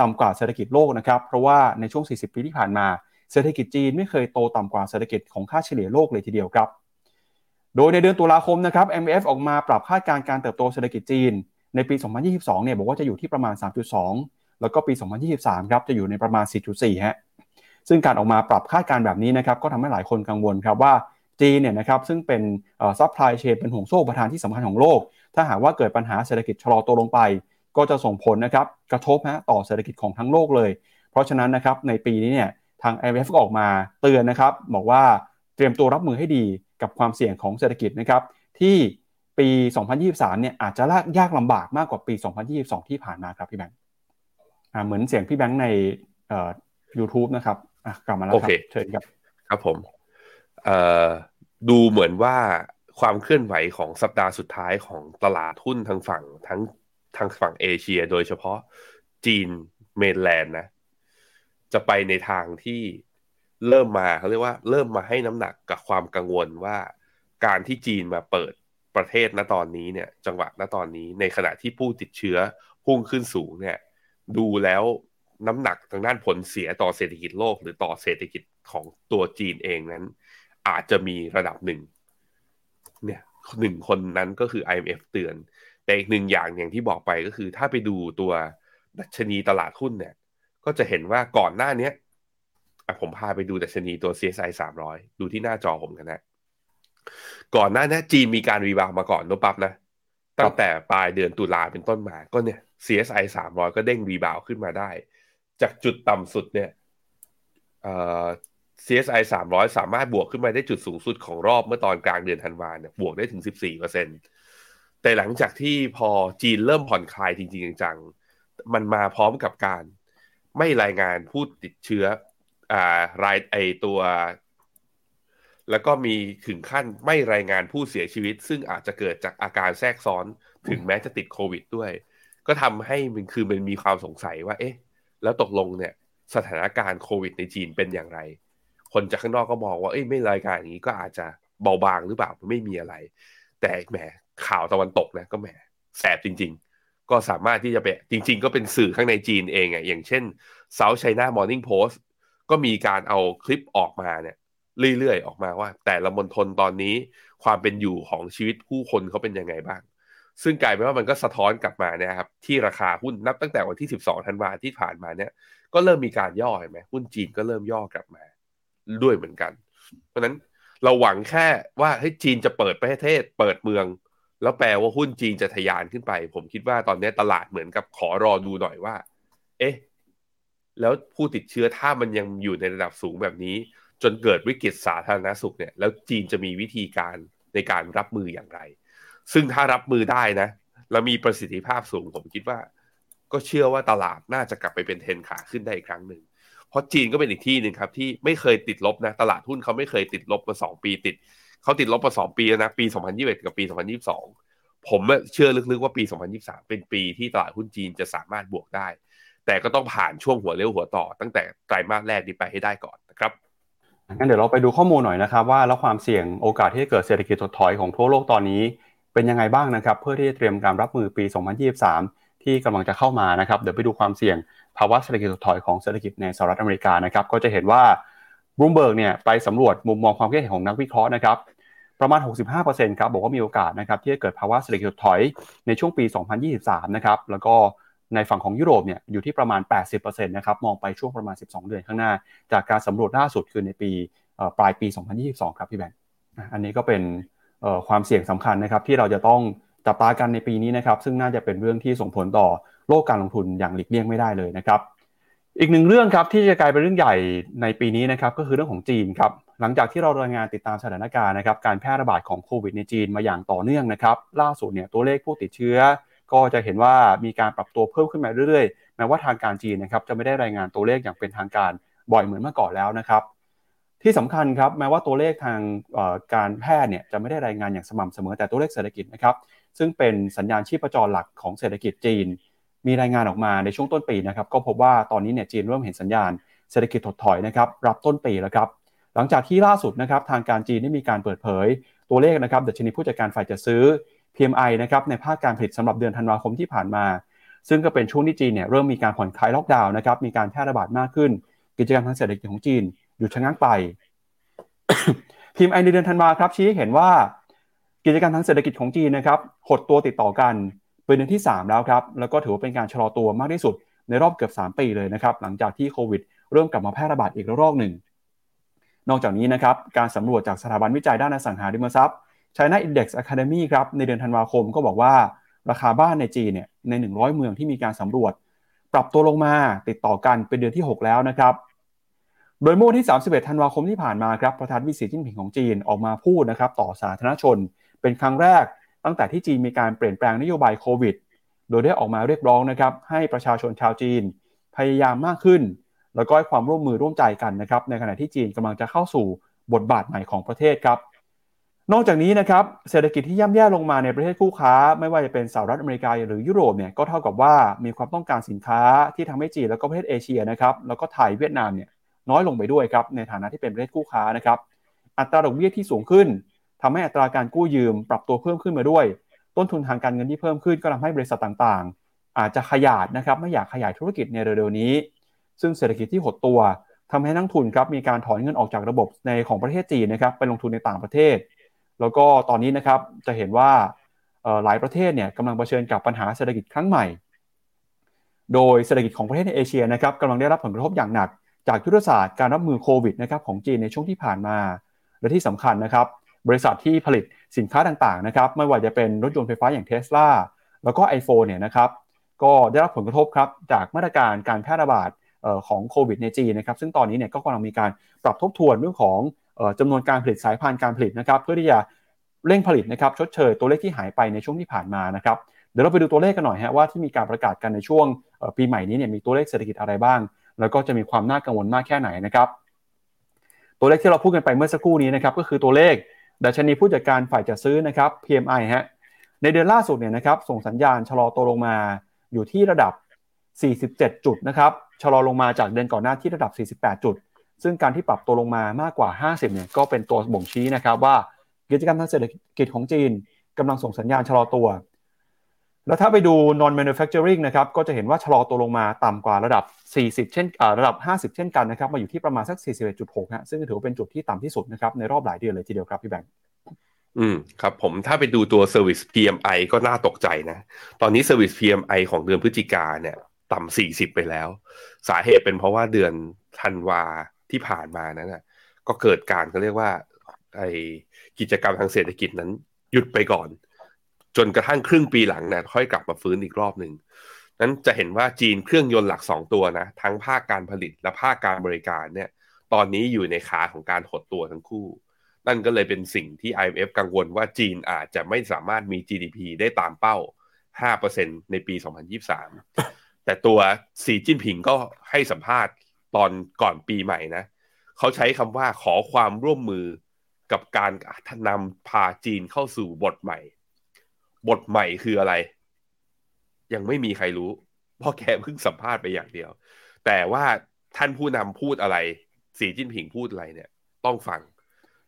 ต่ำกว่าเศรษฐกิจโลกนะครับ เพราะว่าในช่วง 40 ปีที่ผ่านมา เศรษฐกิจจีนไม่เคยโตต่ำกว่าเศรษฐกิจของค่าเฉลี่ยโลกเลยทีเดียวครับ โดยในเดือนตุลาคมนะครับ IMF ออกมาปรับคาดการณ์การเติบโตเศรษฐกิจจีน ในปี 2022 เนี่ยบอกว่าจะอยู่ที่ประมาณ 3.2 แล้วก็ปี 2023 ครับจะอยู่ในประมาณ 4.4 ฮะ ซึ่งการออกมาปรับคาดการณ์แบบนี้นะครับก็ทำให้หลายคนกังวลครับว่าจีนเนี่ยนะครับซึ่งเป็น supply chain เป็นห่วงโซ่อุปทานที่สำคัญของโลก ถ้าหากว่าเกิดปัญหาเศรษฐกิจชะลอตัวลงไป ก็จะส่งผลนะครับกระทบฮะต่อเศรษฐกิจของทั้งโลกเลย เพราะฉะนั้นนะครับในปีนี้เนี่ยทาง IMF ก็ออกมาเตือนนะครับบอกว่าเตรียมตัวรับมือให้ดีกับความเสี่ยงของเศรษฐกิจนะครับที่ปี 2023 เนี่ยอาจจะยากลำบากมากกว่าปี 2022 ที่ผ่านมาครับพี่แบงค์เหมือนเสียงพี่แบงค์ในเอ่อ YouTube นะครับอะกลับมาแล้วครับเชิญครับครับผมเอ่อดูเหมือนว่าความเคลื่อนไหวของสัปดาห์สุดท้ายของตลาดหุ้นทางฝั่งทั้ง ทางฝั่งเอเชีย โดยเฉพาะจีนเมนแลนด์นะ จะไปในทางที่เริ่มมาเขาเรียกว่าเริ่มมาให้น้ำหนักกับความกังวลว่า การที่จีนมาเปิดประเทศณตอนนี้เนี่ย จังหวะณตอนนี้ในขณะที่ผู้ติดเชื้อพุ่งขึ้นสูงเนี่ย ดูแล้วน้ำหนักทางด้านผลเสียต่อเศรษฐกิจโลก หรือต่อเศรษฐกิจของตัวจีนเองนั้น อาจจะมีระดับหนึ่งเนี่ยหนึ่งคนนั้นก็คือ IMF เตือน แต่อีกหนึ่งอย่างอย่างที่บอกไปก็คือ ถ้าไปดูตัวดัชนีตลาดหุ้นเนี่ย ก็จะเห็นว่าก่อนหน้าเนี้ยผมพาไปดูดัชนีตัว CSI 300 ดูที่หน้าจอผมกันนะ ก่อนหน้านี้จีนมีการรีบาวมาก่อนนปั๊บนะ ตั้งแต่ปลายเดือนตุลาเป็นต้นมา ก็เนี่ย CSI 300 ก็เด้งรีบาวขึ้นมาได้ จากจุดต่ำสุดเนี่ย CSI 300 สามารถบวกขึ้นมาได้จุดสูงสุดของรอบเมื่อตอนกลางเดือนธันวาเนี่ยบวกได้ถึง 14% แต่หลังจากที่พอจีนเริ่มผ่อนคลายจริงๆจังๆมันมาพร้อมกับการไม่รายงานผู้ติดเชื้ออ่ารายไอตัว แล้วก็มีถึงขั้นไม่รายงานผู้เสียชีวิต ซึ่งอาจจะเกิดจากอาการแทรกซ้อนถึงแม้จะติดโควิดด้วย ก็ทำให้มันคือมันมีความสงสัยว่า เอ๊ะ แล้วตกลงเนี่ยสถานการณ์โควิดในจีนเป็นอย่างไร คนจากข้างนอกก็มองว่าเอ้ยไม่รายการอย่างนี้ก็อาจจะเบาบางหรือเปล่าไม่มีอะไร แต่แหม ข่าวตะวันตกนะก็แหมแสบจริง ๆ ก็สามารถที่จะไปจริง ๆ ก็เป็นสื่อข้างในจีนเองอะอย่างเช่น South China Morning Post ก็มีการเอาคลิปออกมาเนี่ยเรื่อยๆ ออกมาว่า แต่ละมณฑลตอนนี้ความเป็นอยู่ของชีวิตผู้คนเขาเป็นยังไงบ้าง ซึ่งกลายเป็นว่ามันก็สะท้อนกลับมานะครับที่ราคาหุ้นนับตั้งแต่วันที่ 12ธันวาที่ผ่านมาเนี่ยก็เริ่มมีการย่อเห็นไหมหุ้นจีนก็เริ่มย่อกลับมาด้วยเหมือนกัน เพราะนั้นเราหวังแค่ว่าให้จีนจะเปิดประเทศเปิดเมือง แล้วแปลว่าหุ้นจีนจะทะยานขึ้นไป ผมคิดว่าตอนนี้ตลาดเหมือนกับขอรอดูหน่อยว่า เอ๊ะ แล้วผู้ติดเชื้อถ้ามันยังอยู่ในระดับสูงแบบนี้ จนเกิดวิกฤตสาธารณสุขเนี่ย แล้วจีนจะมีวิธีการในการรับมืออย่างไร ซึ่งถ้ารับมือได้นะแล้วมีประสิทธิภาพสูง ผมคิดว่า ก็เชื่อว่าตลาดน่าจะกลับไปเป็นเทรนขาขึ้นได้อีกครั้งหนึ่งเพราะจีนก็เป็นอีกที่หนึ่งครับ ที่ไม่เคยติดลบนะ ตลาดหุ้นเขาไม่เคยติดลบมาสองปีติด เขาติดลบมาสองปีแล้วนะ ปี 2021 กับปี 2022 ผมเชื่อลึกๆว่าปี 2023 เป็นปีที่ตลาดหุ้นจีนจะสามารถบวกได้ แต่ก็ต้องผ่านช่วงหัวเลี้ยวหัวต่อ ตั้งแต่ไตรมาสแรกนี้ไปให้ได้ก่อนนะครับงั้นเดี๋ยวเราไปดูข้อมูลหน่อยนะครับว่าแล้วความเสี่ยงโอกาสที่จะเกิดเศรษฐกิจถดถอยของทั่วโลกตอนนี้ เป็นยังไงบ้างนะครับ เพื่อที่จะเตรียมการรับมือปี 2023 ที่กำลังจะเข้ามานะครับ เดี๋ยวไปดูความเสี่ยงภาวะเศรษฐกิจถดถอยของเศรษฐกิจในสหรัฐอเมริกานะครับ ก็จะเห็นว่า บรูมเบิร์กเนี่ยไปสำรวจมุมมองความคิดเห็นของนักวิเคราะห์นะครับประมาณ 65%ครับบอกว่ามีโอกาสนะครับที่จะเกิดภาวะเศรษฐกิจถดถอยในช่วงปี 2023 นะครับแล้วก็ในฝั่งของยุโรปเนี่ยอยู่ที่ประมาณ 80%นะครับมองไปช่วงประมาณ 12 เดือนข้างหน้า จากการสำรวจล่าสุดคือในปีปลายปี 2022 ครับพี่แบงค์อันนี้ก็เป็นความเสี่ยงสำคัญนะครับที่เราจะต้องจับตากันในปีนี้นะครับซึ่งน่าจะเป็นเรื่องที่ส่งผลต่อโลกการลงทุนอย่างหลีกเลี่ยงไม่ได้เลยนะครับ อีกหนึ่งเรื่องครับที่จะกลายเป็นเรื่องใหญ่ในปีนี้นะครับก็คือเรื่องของจีนครับหลังจากที่เรารายงานติดตามสถานการณ์นะครับการแพร่ระบาดของโควิดในจีนมาอย่างต่อเนื่องนะครับล่าสุดเนี่ยตัวเลขผู้ติดเชื้อ ก็จะเห็นว่ามีการปรับตัวเพิ่มขึ้นมาเรื่อยๆแม้ว่าทางการจีนนะครับจะไม่ได้รายงานตัวเลขอย่างเป็นทางการบ่อยเหมือนเมื่อก่อนแล้วนะครับที่สำคัญครับแม้ว่าตัวเลขทางการแพทย์เนี่ยจะไม่ได้รายงานอย่างสม่ำเสมอแต่ตัวเลขเศรษฐกิจนะครับซึ่งเป็นสัญญาณชีพจรหลักของเศรษฐกิจจีน มีรายงานออกมาในช่วงต้นปีนะครับก็พบว่าตอนนี้เนี่ยจีนเริ่มเห็นสัญญาณเศรษฐกิจถดถอยนะครับรับต้นปีแล้วครับหลังจากที่ล่าสุดนะครับทางการจีนได้มีการเปิดเผย ตัวเลขนะครับดัชนีผู้จัดการฝ่ายจัดซื้อ PMI นะครับในภาคการผลิตสำหรับเดือนธันวาคมที่ผ่านมา ซึ่งก็เป็นช่วงที่จีนเนี่ยเริ่มมีการผ่อนคลายล็อกดาวน์นะครับมีการแพร่ระบาดมากขึ้น กิจกรรมทางเศรษฐกิจของจีนหยุดชะงักไป PMI ในเดือนธันวาครับชี้ให้เห็นว่า กิจกรรมทางเศรษฐกิจของจีนนะครับหดตัวติดต่อกัน เป็นเดือนที่ 3 แล้วครับ แล้วก็ถือว่าเป็นการชะลอตัวมากที่สุดในรอบเกือบ 3 ปีเลยนะครับ หลังจากที่โควิดเริ่มกลับมาแพร่ระบาดอีกรอกหนึ่ง นอกจากนี้นะครับ การสำรวจจากสถาบันวิจัยด้านอสังหาริมทรัพย์ China Index Academy ครับ ในเดือนธันวาคมก็บอกว่า ราคาบ้านในจีนเนี่ย ใน 100 เมืองที่มีการสำรวจ ปรับตัวลงมาติดต่อกันเป็นเดือนที่ 6 แล้วนะครับ โดยเมื่อวันที่ 31 ธันวาคมที่ผ่านมาครับ ประธานวิสีจิ้นผิงของจีนออกมาพูดนะครับต่อสาธารณชน เป็นครั้งแรก ตั้งแต่ที่จีนมีการเปลี่ยนแปลงนโยบายโควิด โดยได้ออกมาเรียกร้องนะครับ ให้ประชาชนชาวจีนพยายามมากขึ้น แล้วก็ให้ความร่วมมือร่วมใจกันนะครับ ในขณะที่จีนกำลังจะเข้าสู่บทบาทใหม่ของประเทศครับ นอกจากนี้นะครับ เศรษฐกิจที่ย่ำแย่ลงมาในประเทศคู่ค้า ไม่ว่าจะเป็นสหรัฐอเมริกาหรือยุโรปเนี่ย ก็เท่ากับว่ามีความต้องการสินค้าที่ทำให้จีนแล้วก็ประเทศเอเชียนะครับ แล้วก็ไทยเวียดนามเนี่ยน้อยลงไปด้วยครับ ในฐานะที่เป็นประเทศคู่ค้านะครับ อัตราดอกเบี้ยที่สูงขึ้น ทำให้อัตราการกู้ยืมปรับตัวเพิ่มขึ้นมาด้วย ต้นทุนทางการเงินที่เพิ่มขึ้นก็ทำให้บริษัทต่างๆ อาจจะขยาดนะครับไม่อยากขยายธุรกิจในเร็วๆนี้ ซึ่งเศรษฐกิจที่หดตัวทำให้นักทุนครับมีการถอนเงินออกจากระบบในของประเทศจีนนะครับไปลงทุนในต่างประเทศ แล้วก็ตอนนี้นะครับจะเห็นว่าหลายประเทศเนี่ยกำลังเผชิญกับปัญหาเศรษฐกิจครั้งใหม่ โดยเศรษฐกิจของประเทศในเอเชียนะครับกำลังได้รับผลกระทบอย่างหนัก จากยุทธศาสตร์การรับมือโควิดนะครับของจีนในช่วงที่ผ่านมา และที่สำคัญนะครับ บริษัทที่ผลิตสินค้าต่างๆนะครับไม่ว่าจะเป็นรถยนต์ไฟฟ้าอย่างเทสลาแล้วก็ iPhone เนี่ยนะครับก็ได้รับผลกระทบครับจากมาตรการการแพร่ระบาดของโควิดในจีนนะครับซึ่งตอนนี้เนี่ยก็กำลังมีการปรับทบทวนเรื่องของจำนวนการผลิตสายพันการผลิตนะครับเพื่อที่จะเร่งผลิตนะครับชดเชยตัวเลขที่หายไปในช่วงที่ผ่านมานะครับเดี๋ยวเราไปดูตัวเลขกันหน่อยฮะว่าที่มีการประกาศกันในช่วงปีใหม่นี้เนี่ยมีตัวเลขเศรษฐกิจอะไรบ้าง แล้วก็จะมีความน่ากังวลมากแค่ไหนนะครับตัวเลขที่เราพูดกันไปเมื่อสักครู่นี้นะครับก็คือตัวเลข ดัชนีผู้จัดการฝ่ายจัดซื้อนะครับ PMI ฮะในเดือนล่าสุดเนี่ยนะครับส่งสัญญาณชะลอตัวลงมาอยู่ที่ระดับ 47 จุดนะครับชะลอลงมาจากเดือนก่อนหน้าที่ระดับ 48 จุด ซึ่งการที่ปรับตัวลงมามากกว่า 50เนี่ยก็เป็นตัวบ่งชี้นะครับว่ากิจกรรมทางเศรษฐกิจของจีนกำลังส่งสัญญาณชะลอตัว แล้วถ้าไปดู non manufacturing นะครับก็จะเห็นว่าชะลอตัวลงมาต่ำกว่าระดับ 40 เช่นระดับ 50 เช่นกันนะครับมาอยู่ที่ประมาณสัก 41.6ฮะซึ่งถือว่าเป็นจุดที่ต่ำที่สุดนะครับในรอบหลายเดือนเลยทีเดียวครับพี่แบงค์อืมครับผมถ้าไปดูตัว Service PMI ก็น่าตกใจนะ ตอนนี้ Service PMI ของเดือนพฤศจิกาเนี่ย ต่ำสี่สิบไปแล้ว สาเหตุเป็นเพราะว่าเดือนธันวาที่ผ่านมานั้นนะก็เกิดการเขาเรียกว่าไอกิจกรรมทางเศรษฐกิจนั้น หยุดไปก่อน จนกระทั่งครึ่งปีหลังเนี่ยค่อยกลับมาฟื้นอีกรอบหนึ่งนั้นจะเห็นว่าจีนเครื่องยนต์หลักสองตัวนะ ทั้งภาคการผลิตและภาคการบริการเนี่ยตอนนี้อยู่ในขาของการหดตัวทั้งคู่ นั่นก็เลยเป็นสิ่งที่ IMF กังวลว่าจีนอาจจะไม่สามารถมี GDP ได้ตามเป้า 5%ในปี 2023 แต่ตัวสีจิ้นผิงก็ให้สัมภาษณ์ตอนก่อนปีใหม่นะ เขาใช้คำว่าขอความร่วมมือกับการนำพาจีนเข้าสู่บทใหม่ บทใหม่คืออะไร ยังไม่มีใครรู้เพราะแกเพิ่งสัมภาษณ์ไปอย่างเดียว แต่ว่าท่านผู้นำพูดอะไร สีจิ้นผิงพูดอะไรเนี่ย ต้องฟัง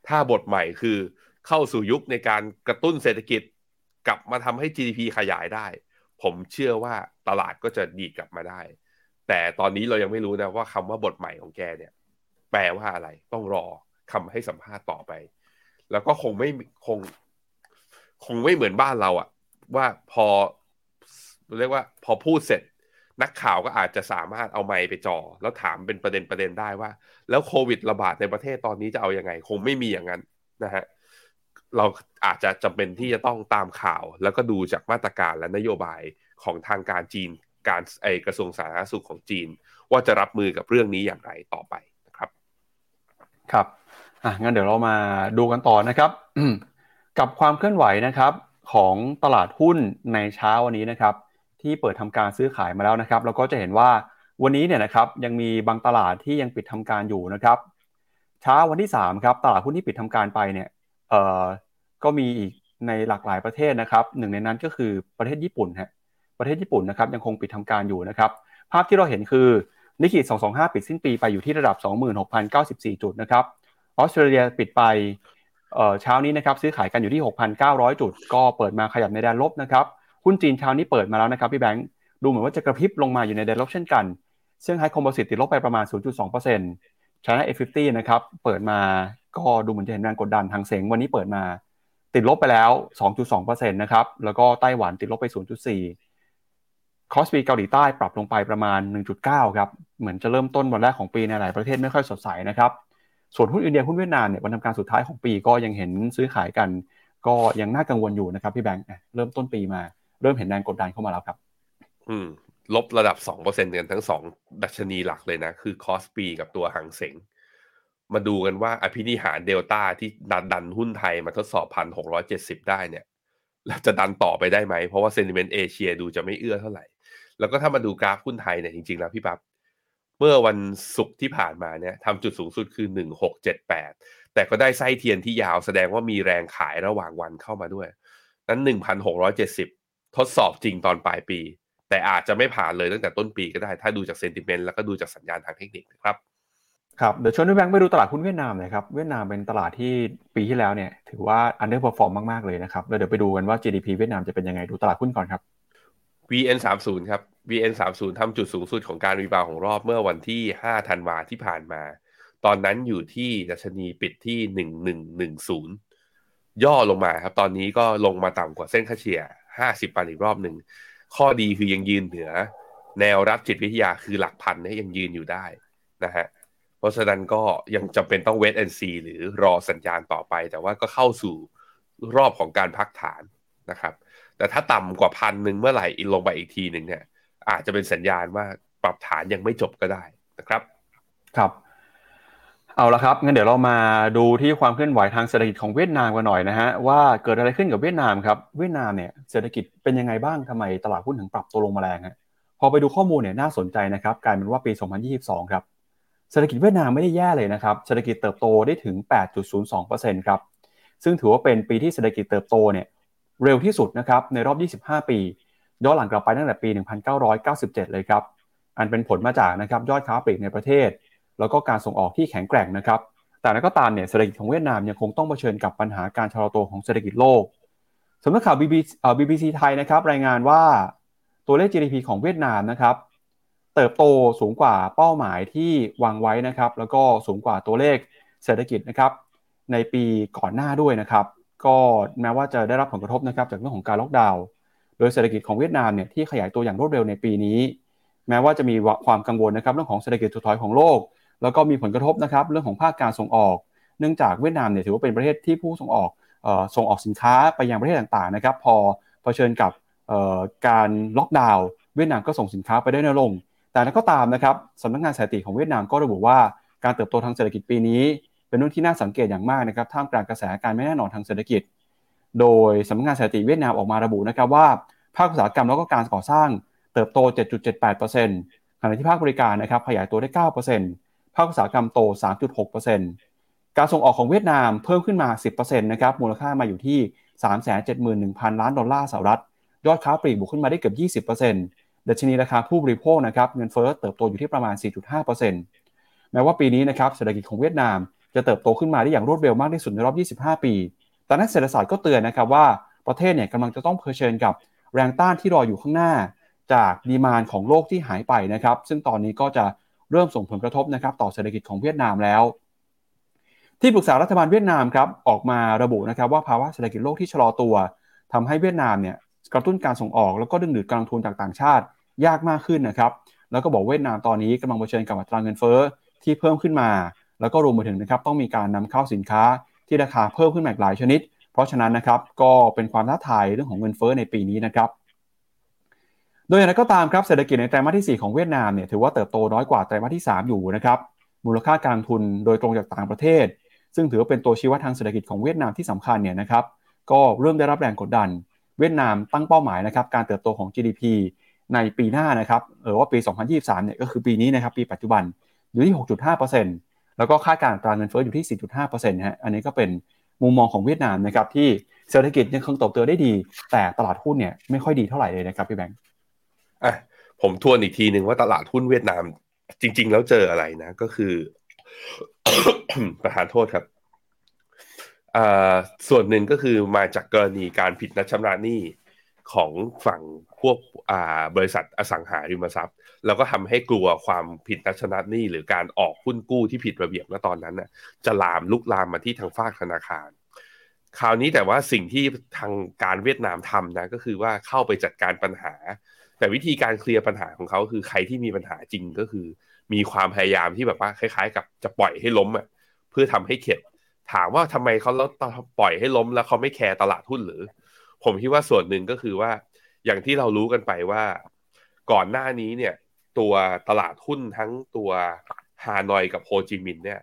ถ้าบทใหม่คือเข้าสู่ยุคในการกระตุ้นเศรษฐกิจกลับมาทำให้ GDP ขยายได้ ผมเชื่อว่าตลาดก็จะดีกลับมาได้ แต่ตอนนี้เรายังไม่รู้นะว่าคำว่าบทใหม่ของแกเนี่ย แปลว่าอะไร ต้องรอคำให้สัมภาษณ์ต่อไป แล้วก็คงไม่คง คงไม่เหมือนบ้านเราอะว่าพอเรียกว่า พอพูดเสร็จ นักข่าวก็อาจจะสามารถเอาไมค์ไปจอแล้วถามเป็นประเด็นประเด็นได้ว่า แล้วโควิดระบาดในประเทศตอนนี้จะเอาอยัางไง คงไม่มีอย่างนั้นนะฮะเราอาจจะจำเป็นที่จะต้องตามข่าว แล้วก็ดูจากมาตรการและนโยบายของทางการจีน การไอกระทรวงสาธารณสุขของจีน ว่าจะรับมือกับเรื่องนี้อย่างไรต่อไปนะครับ ครับอะงั้นเดี๋ยวเรามาดูกันต่อนะครับ กับความเคลื่อนไหวนะครับของตลาดหุ้นในเช้าวันนี้นะครับที่เปิดทำการซื้อขายมาแล้วนะครับเราก็จะเห็นว่าวันนี้เนี่ยนะครับยังมีบางตลาดที่ยังปิดทำการอยู่นะครับเช้าวันที่3ครับตลาดหุ้นที่ปิดทำการไปเนี่ยเอ่อก็มีอีกในหลากหลายประเทศนะครับหนึ่งในนั้นก็คือประเทศญี่ปุ่นฮะประเทศญี่ปุ่นนะครับยังคงปิดทำการอยู่นะครับภาพที่เราเห็นคือนิกเกิ225 ปิดสิ้นปีไปอยู่ที่ระดับ 26,094 จุดนะครับออสเตรเลียปิดไป เช้านี้นะครับซื้อขายกันอยู่ที่ 6,900 จุด ก็เปิดมาขยับในแดนลบนะครับหุ้นจีนเช้านี้เปิดมาแล้วนะครับพี่แบงค์ดูเหมือนว่าจะกระพริบลงมาอยู่ในแดนลบเช่นกันเซี่ยงไฮ้ Composite ติดลบไปประมาณ 0.2% China A50 นะครับเปิดมาก็ดูเหมือนจะเห็นแรงกดดันฮั่งเส็งวันนี้เปิดมาติดลบไปแล้ว 2.2%นะครับ แล้วก็ไต้หวันติดลบไป 0.4 KOSPI เกาหลีใต้ปรับลงไปประมาณ 1.9 ครับ เหมือนจะเริ่มต้นวันแรกของปีในหลายประเทศไม่ค่อยสดใสนะครับ ส่วนหุ้นอินเดียหุ้นเวียดนามเนี่ยวันทำการสุดท้ายของปีก็ยังเห็นซื้อขายกัน ก็ยังน่ากังวลอยู่นะครับพี่แบงค์เริ่มต้นปีมาเริ่มเห็นแรงกดดันเข้ามาแล้วครับ อืม ลบระดับ2%กันทั้ง2ดัชนีหลักเลยนะ คือ KOSPI กับตัวฮั่งเส็งมาดูกันว่าอภินิหารเดลต้าที่ดันดันหุ้นไทยมาทดสอบพันหกร้อยเจ็ดสิบได้เนี่ยแล้วจะดันต่อไปได้ไหม เพราะว่าเซนิเมนต์เอเชียดูจะไม่เอื้อเท่าไหร่ แล้วก็ถ้ามาดูกราฟหุ้นไทยเนี่ยจริงๆแล้วพี่ปับ๊บ เมื่อวันศุกร์ที่ผ่านมาเนี่ยทำจุดสูงสุดคือหนึ่งหกเจ็ดแปดแต่ก็ได้ไส้เทียนที่ยาวแสดงว่ามีแรงขายระหว่างวันเข้ามาด้วย นั้นหนึ่งพันหกร้อยเจ็ดสิบทดสอบจริงตอนปลายปี แต่อาจจะไม่ผ่านเลยตั้งแต่ต้นปีก็ได้ ถ้าดูจากเซนติเมนต์แล้วก็ดูจากสัญญาณทางเทคนิคนะครับครับเดี๋ยวชวนพี่แบงค์ไปดูตลาดหุ้นเวียดนามหน่อยครับเวียดนามเป็นตลาดที่ปีที่แล้วเนี่ยถือว่า underperform มาก ๆ เลยนะครับแล้วเดี๋ยวไปดูกันว่า GDP เวียดนามจะเป็นยังไงดูตลาดหุ้นก่อนครับ VN30 ครับ VN30 ทำจุดสูงสุดของการ rebound ของรอบเมื่อวันที่ 5 ธันวาที่ผ่านมา ตอนนั้นอยู่ที่ดัชนีปิดที่ 1110 ย่อลงมาครับ ตอนนี้ก็ลงมาต่ำกว่าเส้นค่าเฉลี่ย 50 วันอีกรอบหนึ่ง ข้อดีคือยังยืนเหนือ แนวรับจิตวิทยาคือหลักพันนี่ยังยืนอยู่ได้นะฮะ เพราะฉะนั้นก็ยังจำเป็นต้องเวทแอนซีหรือรอสัญญาณต่อไป แต่ว่าก็เข้าสู่รอบของการพักฐานนะครับ แต่ถ้าต่ำกว่าพันหนึ่งเมื่อไหร่อีลงไปอีกทีหนึ่งเนี่ย อาจจะเป็นสัญญาณว่าปรับฐานยังไม่จบก็ได้นะครับครับเอาละครับงั้นเดี๋ยวเรามาดูที่ความเคลื่อนไหวทางเศรษฐกิจของเวียดนามกันหน่อยนะฮะว่าเกิดอะไรขึ้นกับเวียดนามครับเวียดนามเนี่ยเศรษฐกิจเป็นยังไงบ้างทำไมตลาดหุ้นถึงปรับตัวลงมาแรงฮะพอไปดูข้อมูลเนี่ยน่าสนใจนะครับกลายเป็นว่าปี 2022 ครับเศรษฐกิจเวียดนามไม่ได้แย่เลยนะครับเศรษฐกิจเติบโตได้ถึง 8.02%ครับซึ่งถือว่าเป็นปีที่เศรษฐกิจเติบโตเนี่ยเร็วที่สุดนะครับในรอบ 25 ปี ย้อนหลังกลับไปตั้งแต่ปี 1997 เลยครับ อันเป็นผลมาจากนะครับยอดค้าปลีกในประเทศ แล้วก็การส่งออกที่แข็งแกร่งนะครับ แต่นั้นก็ตามเนี่ยเศรษฐกิจของเวียดนามยังคงต้องเผชิญกับปัญหาการชะลอตัวของเศรษฐกิจโลกสำนักข่าว BBC, BBC ไทยนะครับรายงานว่าตัวเลข GDP ของเวียดนามนะครับเติบโตสูงกว่าเป้าหมายที่วางไว้นะครับ แล้วก็สูงกว่าตัวเลขเศรษฐกิจนะครับในปีก่อนหน้าด้วยนะครับ ก็แม้ว่าจะได้รับผลกระทบนะครับจากเรื่องของการล็อกดาวน์ โดยเศรษฐกิจของเวียดนามเนี่ยที่ขยายตัวอย่างรวดเร็วในปีนี้ แม้ว่าจะมีความกังวลนะครับเรื่องของเศรษฐกิจถดถอยของโลก แล้วก็มีผลกระทบนะครับเรื่องของภาคการส่งออก เนื่องจากเวียดนามเนี่ยถือว่าเป็นประเทศที่ผู้ส่งออกส่งออกสินค้าไปยังประเทศต่างๆนะครับพอเผชิญกับการล็อกดาวน์เวียดนามก็ส่งสินค้าไปได้น้อยลง แต่นั้นก็ตามนะครับสำนักงานสถิติของเวียดนามก็ระบุว่าการเติบโตทางเศรษฐกิจปีนี้ เป็นเรื่องที่น่าสังเกตอย่างมากนะครับท่ามกลางกระแสการไม่แน่นอนทางเศรษฐกิจ โดยสำนักงานสถิติเวียดนามออกมาระบุนะครับว่า ภาคอุตสาหกรรมแล้วก็การก่อสร้างเติบโต 7.78%ขณะที่ภาคบริการนะครับขยายตัวได้ 9%ภาคอุตสาหกรรมโต 3.6%การส่งออกของเวียดนามเพิ่มขึ้นมา 10%นะครับมูลค่ามาอยู่ที่ 371,000 ล้านดอลลาร์สหรัฐ ยอดค้าปลีกบวกขึ้นมาได้เกือบ 20%ดัชนีราคาผู้บริโภคนะครับเงินเฟ้อเติบโตอยู่ที่ประมาณ 4.5%แม้ว่าปีนี้นะครับเศรษฐกิจของเวียดนามจะเติบโตขึ้นมาได้อย่างรวดเร็วมากที่สุดในรอบ 25 ปี แต่นักเศรษฐศาสตร์ก็เตือนนะครับว่าประเทศเนี่ยกำลังจะต้องเผชิญกับแรงต้านที่รออยู่ข้างหน้า จากดีมานของโลกที่หายไปนะครับ ซึ่งตอนนี้ก็จะเริ่มส่งผลกระทบนะครับต่อเศรษฐกิจของเวียดนามแล้ว ที่ปรึกษารัฐบาลเวียดนามครับออกมาระบุนะครับว่าภาวะเศรษฐกิจโลกที่ชะลอตัวทำให้เวียดนามเนี่ยกระตุ้นการส่งออกแล้วก็ดึงดูดการลงทุนจากต่างชาติยากมากขึ้นนะครับแล้วก็บอกเวียดนามตอนนี้กำลังเผชิญกับอัตราเงินเฟ้อที่เพิ่มขึ้นมา แล้วก็รวมไปถึงนะครับต้องมีการนำเข้าสินค้า ที่ราคาเพิ่มขึ้นมาหลายชนิด เพราะฉะนั้นนะครับก็เป็นความท้าทายเรื่องของเงินเฟ้อในปีนี้นะครับโดยอย่างไรก็ตามครับเศรษฐกิจในไตรมาสที่ 4 ของเวียดนามเนี่ยถือว่าเติบโตน้อยกว่าไตรมาสที่ 3 อยู่นะครับมูลค่าการทุนโดยตรงจากต่างประเทศ ซึ่งถือว่าเป็นตัวชี้วัดทางเศรษฐกิจของเวียดนามที่สำคัญเนี่ยนะครับก็เริ่มได้รับแรงกดดัน เวียดนามตั้งเป้าหมายนะครับการเติบโตของ GDP ในปีหน้านะครับเออว่าปี 2023 เนี่ยก็คือปีนี้นะครับปีปัจจุบันอยู่ที่ 6.5% แล้วก็คาดการตราเงินเฟ้ออยู่ที่ 4.5%ฮะอันนี้ก็เป็นมุมมองของเวียดนามนะครับที่เศรษฐกิจยังคงเติบได้ดี แต่ตลาดหุ้นเนี่ยไม่ค่อยดีเท่าไหร่เลยนะครับพี่แบงค์อะผมทวนอีกทีหนึ่งว่าตลาดหุ้นเวียดนาม จริง ๆ แล้วเจออะไรนะ ก็คือประธานโทษครับส่วนหนึ่งก็คือมาจากกรณีการผิดนัดชำระหนี้ ของฝั่งพวกบริษัทอสังหาริมทรัพย์ แล้วก็ทำให้กลัวความผิดนัชำระหนี้หรือการออกหุ้นกู้ที่ผิดระเบียบณตอนนั้นน่ะจะลามลุกลามมาที่ทางฝากธนาคาร คราวนี้แต่ว่าสิ่งที่ทางการเวียดนามทำนะก็คือว่าเข้าไปจัดการปัญหา แต่วิธีการเคลียร์ปัญหาของเขาคือใครที่มีปัญหาจริงก็คือ มีความพยายามที่แบบว่าคล้าย ๆ กับจะปล่อยให้ล้มอะเพื่อทำให้เข็ดถามว่าทำไมเขาแล้วปล่อยให้ล้มแล้วเขาไม่แคร์ตลาดหุ้นหรือ ผมคิดว่าส่วนหนึ่งก็คือว่า อย่างที่เรารู้กันไปว่า ก่อนหน้านี้เนี่ย ตัวตลาดหุ้นทั้งตัวฮานอยกับโฮจิมินห์เนี่ย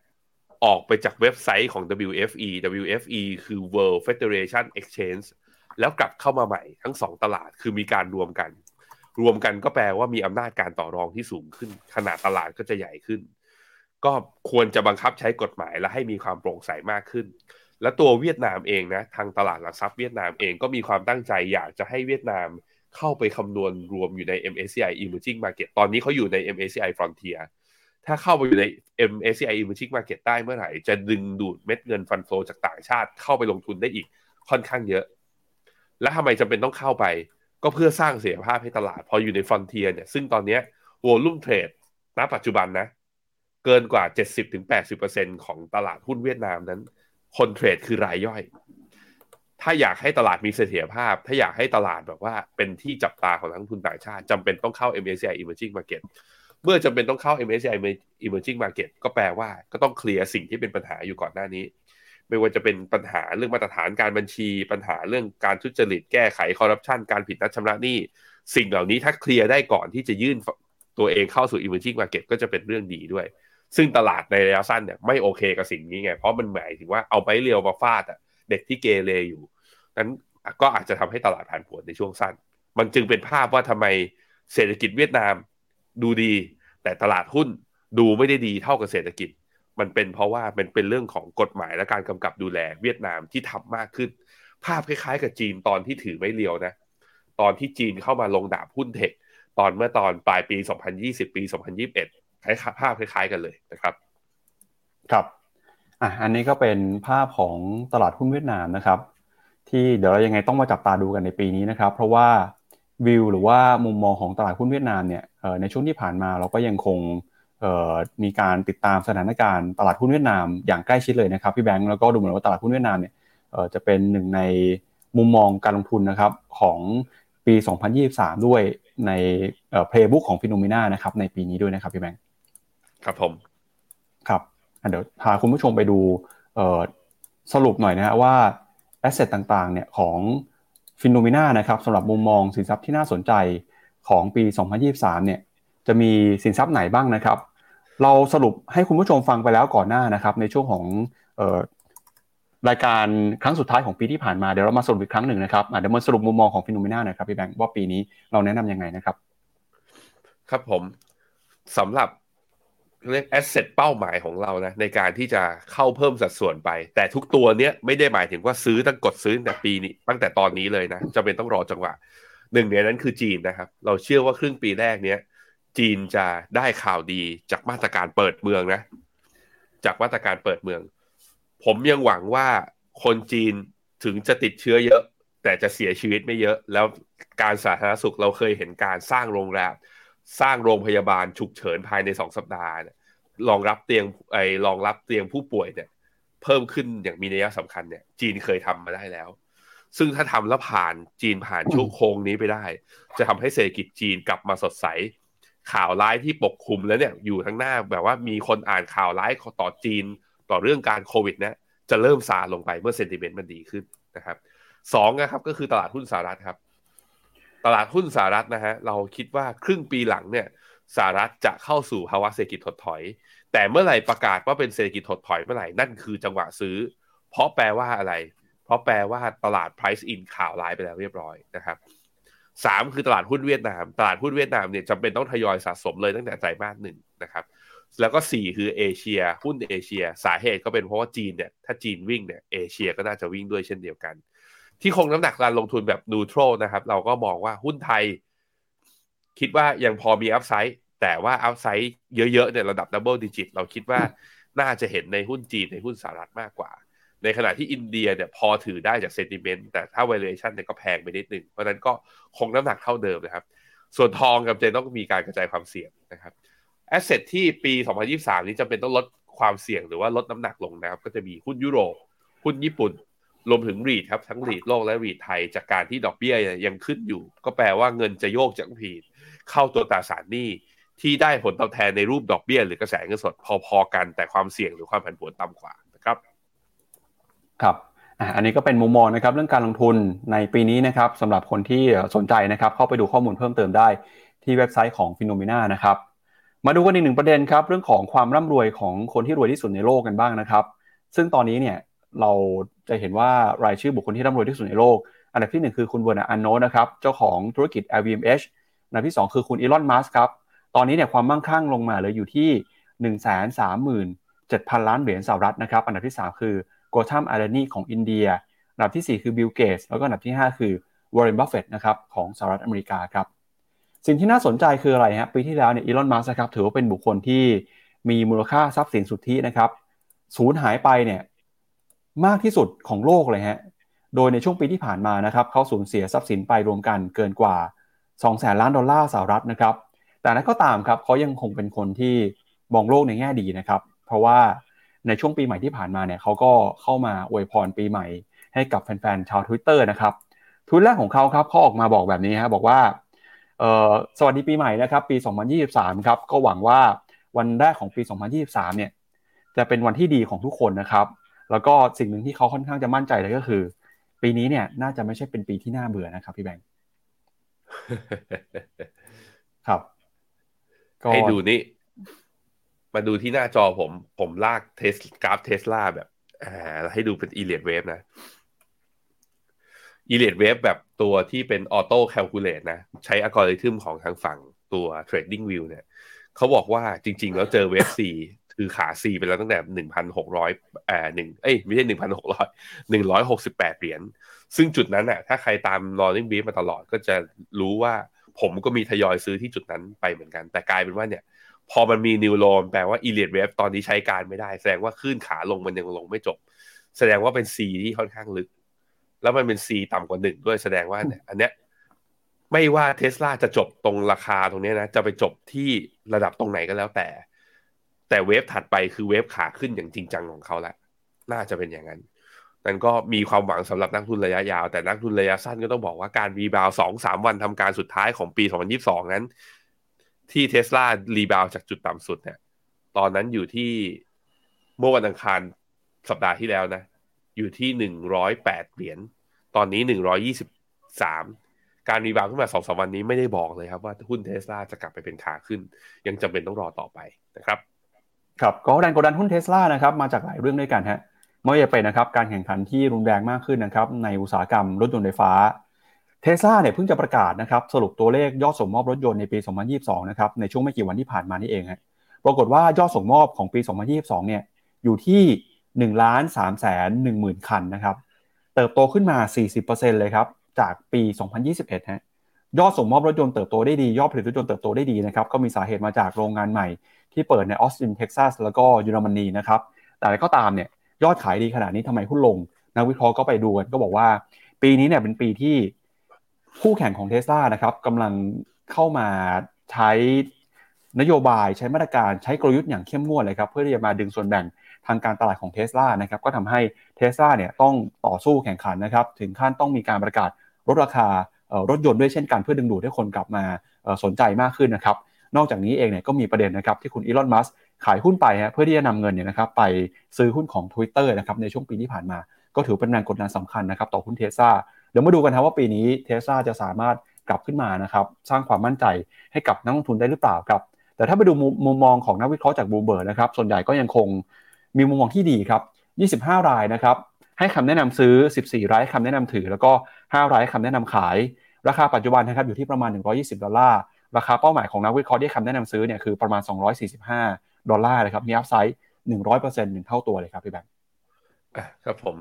ออกไปจากเว็บไซต์ของ WFE WFE คือ World Federation Exchange แล้วกลับเข้ามาใหม่ทั้งสองตลาดคือมีการรวมกัน รวมกันก็แปลว่ามีอำนาจการต่อรองที่สูงขึ้น ขนาดตลาดก็จะใหญ่ขึ้น ก็ควรจะบังคับใช้กฎหมายและให้มีความโปร่งใสมากขึ้น และตัวเวียดนามเองนะทางตลาดหลักทรัพย์เวียดนามเองก็มีความตั้งใจอยากจะให้เวียดนามเข้าไปคำนวณรวมอยู่ใน MSCI Emerging Market ตอนนี้เขาอยู่ใน MSCI Frontier ถ้าเข้าไปอยู่ใน MSCI Emerging Market ได้เมื่อไหร่ จะดึงดูดเม็ดเงินฟันโฟจากต่างชาติเข้าไปลงทุนได้อีกค่อนข้างเยอะ และทำไมจำเป็นต้องเข้าไป ก็เพื่อสร้างเสียภาพให้ตลาด พออยู่ในฟอนเทียเนี่ยซึ่งตอนนี้วอลุ่มเทรดณปัจจุบันนะ เกินกว่า 70-80%ของตลาดหุ้นเวียดนามนั้น คนเทรดคือรายย่อย ถ้าอยากให้ตลาดมีเสถียรภาพ ถ้าอยากให้ตลาดแบบว่าเป็นที่จับตาของนักลงทุนต่างชาติจำเป็นต้องเข้า MSCI Emerging Market เมื่อจำเป็นต้องเข้า MSCI Emerging Market ก็แปลว่าก็ต้องเคลียร์สิ่งที่เป็นปัญหาอยู่ก่อนหน้านี้ ไม่ว่าจะเป็นปัญหาเรื่องมาตรฐานการบัญชี ปัญหาเรื่องการทุจริตแก้ไขคอร์รัปชันการผิดนัดชำระหนี้สิ่งเหล่านี้ถ้าเคลียร์ได้ก่อนที่จะยื่นตัวเองเข้าสู่ Emerging Market ก็จะเป็นเรื่องดีด้วย ซึ่งตลาดในระยะสั้นเนี่ยไม่โอเคกับสิ่งนี้ไง เพราะมันหมายถึงว่าเอาไปเรียวมาฟาดอะเด็กที่เกเรอยู่ นั้นก็อาจจะทำให้ตลาดผันผวนในช่วงสั้น มันจึงเป็นภาพว่าทำไมเศรษฐกิจเวียดนามดูดี แต่ตลาดหุ้นดูไม่ได้ดีเท่ากับเศรษฐกิจ มันเป็นเพราะว่ามันเป็นเรื่องของกฎหมายและการกำกับดูแลเวียดนามที่ทำมากขึ้น ภาพคล้ายๆ กับจีนตอนที่ถือไม่เลียวนะ ตอนที่จีนเข้ามาลงดาบหุ้นเทคตอนเมื่อตอนปลายปี 2020 ปี 2021 คล้ภาพคล้ายๆกันเลยนะครับ ครับอะอันนี้ก็เป็นภาพของตลาดหุ้นเวียดนามนะครับ ที่เดี๋ยวเรายังไงต้องมาจับตาดูกันในปีนี้นะครับ เพราะว่าวิวหรือว่ามุมมองของตลาดหุ้นเวียดนามเนี่ยในช่วงที่ผ่านมาเราก็ยังคงมีการติดตามสถานการณ์ตลาดหุ้นเวียดนามอย่างใกล้ชิดเลยนะครับพี่แบงค์แล้วก็ดูเหมือนว่าตลาดหุ้นเวียดนามเนี่ยจะเป็นหนึ่งในมุมมองการลงทุนนะครับของปี 2023 ด้วยในเพลย์บุ๊กของฟิโนเมนานะครับในปีนี้ด้วยนะครับพี่แบงค์ ครับผม ครับเดี๋ยวพาคุณผู้ชมไปดูสรุปหน่อยนะฮะว่า asset ต่างๆเนี่ยของ Finnomena นะครับสำหรับมุมมองสินทรัพย์ที่น่าสนใจของปี 2023 เนี่ยจะมีสินทรัพย์ไหนบ้างนะครับ เราสรุปให้คุณผู้ชมฟังไปแล้วก่อนหน้านะครับ ในช่วงของรายการครั้งสุดท้ายของปีที่ผ่านมาเดี๋ยวเรามาสรุปอีกครั้งหนึ่งนะครับเดี๋ยวมาสรุปมุมมองของ Finnomena หน่อยครับพี่แบงค์ว่าปีนี้เราแนะนํำยังไงนะครับ ครับผมสำหรับ เรียกแอสเซทเป้าหมายของเรานะในการที่จะเข้าเพิ่มสัดส่วนไป แต่ทุกตัวเนี้ยไม่ได้หมายถึงว่าซื้อตั้งกดซื้อแต่ปีนี้ตั้งแต่ตอนนี้เลยนะจะเป็นต้องรอจังหวะหนึ่งในนั้นคือจีนนะครับ เราเชื่อว่าครึ่งปีแรกเนี้ยจีนจะได้ข่าวดีจากมาตรการเปิดเมืองนะ จากมาตรการเปิดเมือง ผมยังหวังว่าคนจีนถึงจะติดเชื้อเยอะ แต่จะเสียชีวิตไม่เยอะ แล้วการสาธารณสุขเราเคยเห็นการสร้างโรงแรม สร้างโรงพยาบาลฉุกเฉินภายในสองสัปดาห์เนี่ยรองรับเตียงไอ้รองรับเตียงผู้ป่วยเนี่ย เพิ่มขึ้นอย่างมีนัยสำคัญเนี่ย จีนเคยทำมาได้แล้ว ซึ่งถ้าทำแล้วผ่านจีนผ่านช่วงโค้งนี้ไปได้ จะทำให้เศรษฐกิจจีนกลับมาสดใส ข่าวร้ายที่ปกคลุมแล้วเนี่ย อยู่ทั้งหน้าแบบว่ามีคนอ่านข่าวร้ายต่อจีนต่อเรื่องการโควิดเนี่ยจะเริ่มซาลงไปเมื่อเซนติเมนต์มันดีขึ้นนะครับสองนะครับก็คือตลาดหุ้นสหรัฐครับ ตลาดหุ้นสหรัฐนะฮะเราคิดว่าครึ่งปีหลังเนี่ยสหรัฐจะเข้าสู่ภาวะเศรษฐกิจถดถอย แต่เมื่อไหร่ประกาศว่าเป็นเศรษฐกิจถดถอยเมื่อไหร่นั่นคือจังหวะซื้อ เพราะแปลว่าอะไร เพราะแปลว่าตลาด price in ข่าวร้ายไปแล้วเรียบร้อยนะครับสามคือตลาดหุ้นเวียดนาม ตลาดหุ้นเวียดนามเนี่ยจำเป็นต้องทยอยสะสมเลยตั้งแต่ไตรมาสหนึ่งนะครับ แล้วก็สี่คือเอเชียหุ้นเอเชีย สาเหตุก็เป็นเพราะว่าจีนเนี่ยถ้าจีนวิ่งเนี่ยเอเชียก็น่าจะวิ่งด้วยเช่นเดียวกัน ที่คงน้ำหนักการลงทุนแบบ neutral นะครับ เราก็มองว่าหุ้นไทย คิดว่ายังพอมี upside แต่ว่า upside เยอะๆเนี่ยระดับ double digit เราคิดว่าน่าจะเห็นในหุ้นจีนในหุ้นสหรัฐมากกว่า ในขณะที่อินเดียเนี่ยพอถือได้จาก sentiment แต่ถ้า valuation เนี่ยก็แพงไปนิดนึง เพราะนั้นก็คงน้ำหนักเท่าเดิมนะครับ ส่วนทองกับเจนต้องมีการกระจายความเสี่ยงนะครับ asset ที่ปี 2023 นี้จำเป็นต้องลดความเสี่ยงหรือว่าลดน้ำหนักลงนะครับ ก็จะมีหุ้นยุโรปหุ้นญี่ปุ่น รวมถึง REIT ครับทั้ง REIT โลกและ REIT ไทย จากการที่ดอกเบี้ยยังขึ้นอยู่ ก็แปลว่าเงินจะโยกจาก REIT เข้าตัวตราสารหนี้ที่ได้ผลตอบแทนในรูปดอกเบี้ยหรือกระแสเงินสดพอๆกัน แต่ความเสี่ยงหรือความผันผวนต่ำกว่านะครับครับอันนี้ก็เป็นมุมมองนะครับเรื่องการลงทุนในปีนี้นะครับสำหรับคนที่สนใจนะครับ เข้าไปดูข้อมูลเพิ่มเติมได้ที่เว็บไซต์ของ Finnomena นะครับมาดูกันอีกหนึ่งประเด็นครับเรื่องของความร่ำรวยของคนที่รวยที่สุดในโลกกันบ้างนะครับ ซึ่งตอนนี้เนี่ย เราจะเห็นว่ารายชื่อบุคคลที่ร่ำรวยที่สุดในโลก อันดับที่ 1 คือคุณเวอร์นาอันโนนะครับเจ้าของธุรกิจ LVMH อันดับที่ 2 คือคุณ Elon Musk ครับตอนนี้เนี่ยความมั่งคั่งลงมาเหลืออยู่ที่ 1 3 7 0 0 0 ล้านเหรียญสหรัฐนะครับอันดับที่ 3 คือ Gautam Adani ของอินเดีย อันดับที่ 4 คือ Bill Gates แล้วก็อันดับที่ 5 คือ Warren Buffett นะครับของสหรัฐอเมริกาครับสิ่งที่น่าสนใจคืออะไรฮะปีที่แล้วเนี่ย Elon Musk ครับถือว่าเป็นบุคคลที่มีมูลค่าทรัพย์สินสุทธินะครับสูญหายไปเนี่ย มากที่สุดของโลกเลยฮะ โดยในช่วงปีที่ผ่านมานะครับเขาสูญเสียทรัพย์สินไปรวมกันเกินกว่า 2 แสนล้านดอลลาร์สหรัฐนะครับ แต่นั้นก็ตามครับเขายังคงเป็นคนที่มองโลกในแง่ดีนะครับ เพราะว่าในช่วงปีใหม่ที่ผ่านมาเนี่ยเขาก็เข้ามาอวยพรปีใหม่ ให้กับแฟนๆชาว Twitter นะครับทวิตแรกของเขาครับเขาออกมาบอกแบบนี้ฮะบอกว่าสวัสดีปีใหม่นะครับปี 2023 ครับก็หวังว่าวันแรกของปี 2023 เนี่ยจะเป็นวันที่ดีของทุกคนนะครับ แล้วก็สิ่งหนึ่งที่เขาค่อนข้างจะมั่นใจเลยก็คือ ปีนี้เนี่ย น่าจะไม่ใช่เป็นปีที่น่าเบื่อนะครับ พี่แบงค์ครับให้ดูนี่มาดูที่หน้าจอผม ผมลากเทสกราฟเทสลาแบบอ่าให้ดูเป็น Elliott Wave นะ Elliott Wave แบบตัวที่เป็น auto calculate นะ ใช้อัลกอริทึมของทางฝั่งตัว Trading View เนี่ยเขาบอกว่าจริง ๆ แล้วเจอ wave C คือขา C ไปแล้วตั้งแต่หนึ่งพันหกร้อยแอ่หนึ่งเอ้ยไม่ใช่หนึ่งพันหกร้อยหนึ่งร้อยหกสิบแปดเหรียญซึ่งจุดนั้นน่ะถ้าใครตาม Morning Brief มาตลอดก็จะรู้ว่าผมก็มีทยอยซื้อที่จุดนั้นไปเหมือนกัน แต่กลายเป็นว่าเนี่ย พอมันมีนิวโลนแปลว่าอีเลียดเวฟตอนนี้ใช้การไม่ได้ แสดงว่าขึ้นขาลงมันยังลงไม่จบ แสดงว่าเป็นซีที่ค่อนข้างลึก แล้วมันเป็นซีต่ำกว่าหนึ่งด้วยแสดงว่าเนี่ย อันเนี้ยไม่ว่าเทสลาจะจบตรงราคาตรงนี้นะ จะไปจบที่ระดับตรงไหนก็แล้วแต่ แต่เวฟถัดไปคือเวฟขาขึ้นอย่างจริงจังของเขาแหละน่าจะเป็นอย่างนั้นนั่นก็มีความหวังสำหรับนักลงทุนระยะยาว แต่นักลงทุนระยะสั้นก็ต้องบอกว่าการ rebound สองสามวันทำการสุดท้ายของปี 2022 นั้น ที่ Tesla rebound จากจุดต่ำสุดเนี่ย ตอนนั้นอยู่ที่เมื่อวันอังคารสัปดาห์ที่แล้วนะ อยู่ที่หนึ่งร้อยแปดเหรียญตอนนี้หนึ่งร้อยยี่สิบสามการ rebound ขึ้นมาสองสามวันนี้ไม่ได้บอกเลยครับว่าหุ้นเทสลาจะกลับไปเป็นขาขึ้น ยังจำเป็นต้องรอต่อไปนะครับ ครับก็แรงกดดันหุ้นเทสลานะครับมาจากหลายเรื่องด้วยกันฮะไม่ว่าจะเป็นนะครับการแข่งขันที่รุนแรงมากขึ้นนะครับในอุตสาหกรรมรถยนต์ไฟฟ้าเทสลาเนี่ยเพิ่งจะประกาศนะครับสรุปตัวเลขยอดส่งมอบรถยนต์ในปี 2022 นะครับในช่วงไม่กี่วันที่ผ่านมานี่เองฮะปรากฏว่ายอดส่งมอบของปี 2022 เนี่ยอยู่ที่1ล้าน3แสน1หมื่นคันนะครับเติบโตขึ้นมา 40%เลยครับจากปี 2021 ฮะยอดส่งมอบรถยนต์เติบโตได้ดี ยอดผลิตรถยนต์เติบโตได้ดีนะครับก็มีสาเหตุมาจากโรงงานใหม่ ที่เปิดในออสตินเท็กซัสแล้วก็เยอรมนีนะครับ แต่ก็ตามเนี่ยยอดขายดีขนาดนี้ทำไมหุ้นลง นักวิเคราะห์ก็ไปดูกันก็บอกว่า ปีนี้เนี่ยเป็นปีที่คู่แข่งของเทสลานะครับกำลังเข้ามาใช้นโยบายใช้มาตรการใช้กลยุทธ์อย่างเข้มงวดเลยครับเพื่อที่จะมาดึงส่วนแบ่งทางการตลาดของเทสลานะครับก็ทำให้เทสลาเนี่ยต้องต่อสู้แข่งขันนะครับถึงขั้นต้องมีการประกาศลดราคารถยนต์ด้วยเช่นกันเพื่อดึงดูดให้คนกลับมาสนใจมากขึ้นนะครับ นอกจากนี้เองเนี่ยก็มีประเด็นนะครับที่คุณอีลอนมัสก์ขายหุ้นไปฮะเพื่อที่จะนำเงินเนี่ยนะครับไปซื้อหุ้นของ Twitter นะครับในช่วงปีที่ผ่านมา ก็ถือเป็นแรงกดดันสำคัญนะครับต่อหุ้นเทสลาเดี๋ยวมาดูกันครับว่าปีนี้เทสลาจะสามารถกลับขึ้นมานะครับสร้างความมั่นใจให้กับนักลงทุนได้หรือเปล่าครับแต่ถ้าไปดูมุมมองของนักวิเคราะห์จากบูเบิร์นะครับส่วนใหญ่ก็ยังคงมีมุมมองที่ดีครับ 25 รายนะครับให้คำแนะนำซื้อ 14 รายให้คำแนะนำถือ แล้วก็ 5 รายให้คำแนะนำขาย ราคาปัจจุบันนะครับอยู่ที่ประมาณ 120 ดอลลาร์ ราคาเป้าหมายของนักวิเคราะห์ที่คำแนะนำซื้อเนี่ยคือประมาณ 245 ดอลลาร์เลยครับมีอัพไซด์หนึ่งร้อยเปอร์เซ็นต์หนึ่งเท่าตัวเลยครับพี่แบงค์ครับผม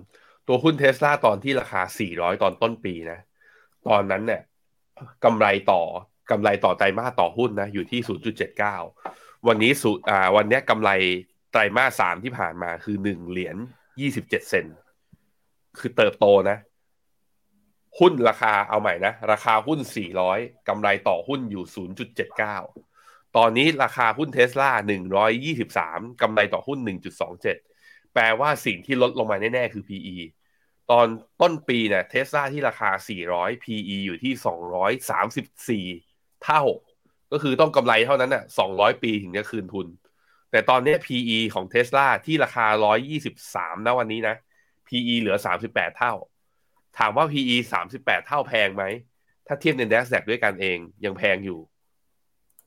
ตัวหุ้นเทสลาตอนที่ราคา 400 ตอนต้นปีนะ ตอนนั้นเนี่ยกำไรต่อกำไรต่อไตรมาสต่อหุ้นนะอยู่ที่ 0.79 วันนี้สุอ่าวันนี้กำไรไตรมาสสามที่ผ่านมาคือ1เหรียญ27 เซนคือเติบโตนะ หุ้นราคาเอาใหม่นะ ราคาหุ้น 400 กำไรต่อหุ้นอยู่ 0.79 ตอนนี้ราคาหุ้นเทสลา123 กำไรต่อหุ้น 1.27 แปลว่าสิ่งที่ลดลงมาแน่ ๆ คือ PE ตอนต้นปีเนี่ยเทสลาที่ราคา 400 PE อยู่ที่ 234 เท่า ก็คือต้องกำไรเท่านั้นน่ะ 200 ปีถึงจะคืนทุน แต่ตอนนี้ PE ของเทสลาที่ราคา 123 นะวันนี้นะ PE เหลือ 38 เท่า ถามว่า PE สามสิบแปดเท่าแพงไหม ถ้าเทียบใน NASDAQ ด้วยกันเองยังแพงอยู่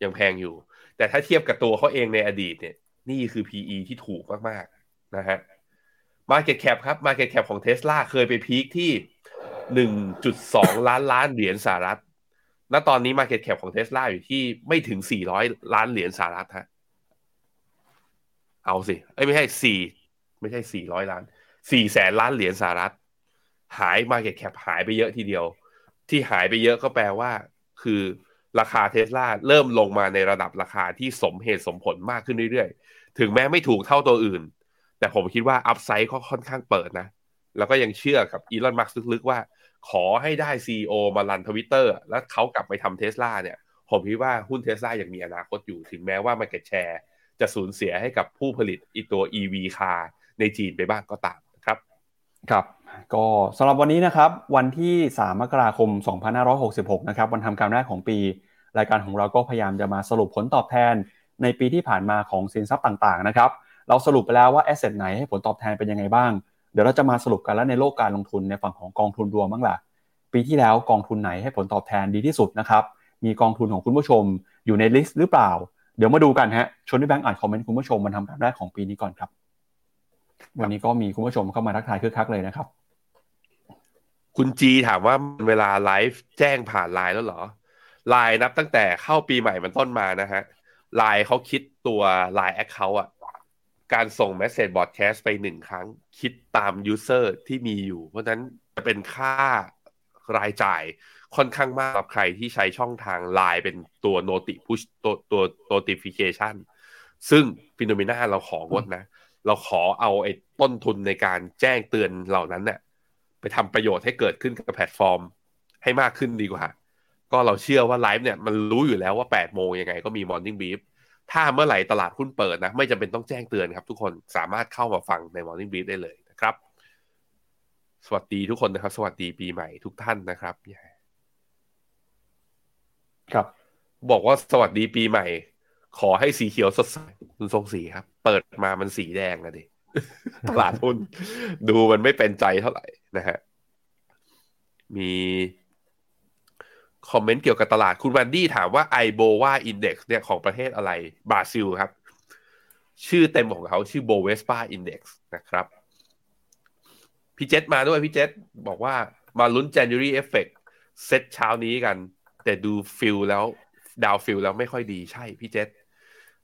ยังแพงอยู่ แต่ถ้าเทียบกับตัวเขาเองในอดีตเนี่ย นี่คือ PE ที่ถูกมากๆนะฮะ Market Cap ครับ Market Cap ของ Tesla เคยไปพีคที่หนึ่งจุดสองล้านล้านเหรียญสหรัฐ ณ ตอนนี้ Market Cap ของ Tesla อยู่ที่ไม่ถึงสี่ร้อยล้านเหรียญสหรัฐฮะ เอาสิ เอ้ยไม่ใช่สี่ไม่ใช่สี่ร้อยล้านสี่แสนล้านเหรียญสหรัฐ หาย Market Cap หายไปเยอะทีเดียว ที่หายไปเยอะก็แปลว่า คือราคาเทสลาเริ่มลงมาในระดับราคาที่สมเหตุสมผลมากขึ้นเรื่อยๆ ถึงแม้ไม่ถูกเท่าตัวอื่น แต่ผมคิดว่าอัพไซด์เขาค่อนข้างเปิดนะ แล้วก็ยังเชื่อกับอีลอนมัสก์ลึกๆว่า ขอให้ได้ CEO มา run ทวิตเตอร์แล้วเขากลับไปทำเทสลาเนี่ย ผมคิดว่าหุ้นเทสลายังมีอนาคตอยู่ ถึงแม้ว่า Market Share จะสูญเสียให้กับผู้ผลิตอีตัว EV คาร์ในจีนไปบ้างก็ตาม ครับก็สำหรับวันนี้นะครับวันที่ 3 มกราคม 2566 นะครับวันทำการแรกของปี รายการของเราก็พยายามจะมาสรุปผลตอบแทนในปีที่ผ่านมาของสินทรัพย์ต่างๆนะครับเราสรุปไปแล้วว่า asset ไหนให้ผลตอบแทนเป็นยังไงบ้าง เดี๋ยวเราจะมาสรุปกันแล้วในโลกการลงทุนในฝั่งของกองทุนรวมบ้างล่ะปีที่แล้วกองทุนไหนให้ผลตอบแทนดีที่สุดนะครับมีกองทุนของคุณผู้ชมอยู่ใน list หรือเปล่า เดี๋ยวมาดูกันฮะชวนพี่แบงก์อ่านคอมเมนต์คุณผู้ชมวันทำการแรกของปีนี้ก่อนครับ วันนี้ก็มีคุณผู้ชมเข้ามาทักทายคึกคักเลยนะครับ คุณจีถามว่าเวลาไลฟ์แจ้งผ่านไลน์แล้วเหรอไลน์นับตั้งแต่เข้าปีใหม่มันต้นมานะฮะไลน์เขาคิดตัวไลน์ account อะการส่ง Message Broadcast ไปหนึ่งครั้ง คิดตาม User ที่มีอยู่ เพราะฉะนั้นจะเป็นค่าใช้จ่ายค่อนข้างมากสำหรับใครที่ใช้ช่องทางไลน์เป็นตัว Noti Push ตัวตัว Notification ซึ่ง FINNOMENA เราของดนะ เราขอเอาไอ้ต้นทุนในการแจ้งเตือนเหล่านั้นเนี่ยไปทำประโยชน์ให้เกิดขึ้นกับแพลตฟอร์ม ให้มากขึ้นดีกว่า ก็เราเชื่อว่าไลฟ์เนี่ยมันรู้อยู่แล้วว่า8โมงยังไงก็มี Morning Brief ถ้าเมื่อไหร่ตลาดหุ้นเปิดนะ ไม่จำเป็นต้องแจ้งเตือนครับ ทุกคนสามารถเข้ามาฟังใน Morning Brief ได้เลยนะครับ สวัสดีทุกคนนะครับ สวัสดีปีใหม่ทุกท่านนะครับครับ บอกว่าสวัสดีปีใหม่ ขอให้สีเขียวสดใสคุณทรงสีครับเปิดมามันสีแดงอะดิตลาดหุ้นดูมันไม่เป็นใจเท่าไหร่นะฮะ มีคอมเมนต์เกี่ยวกับตลาดคุณวันดี้ถามว่า IBOV Index เนี่ยของประเทศอะไรบราซิลครับ ชื่อเต็มของเขาชื่อ Bovespa Index นะครับ พี่เจษมาด้วยพี่เจษบอกว่ามาลุ้น January Effect SET เช้านี้กัน แต่ดูฟิวแล้ว ดาวฟิวแล้วไม่ค่อยดีใช่พี่เจษ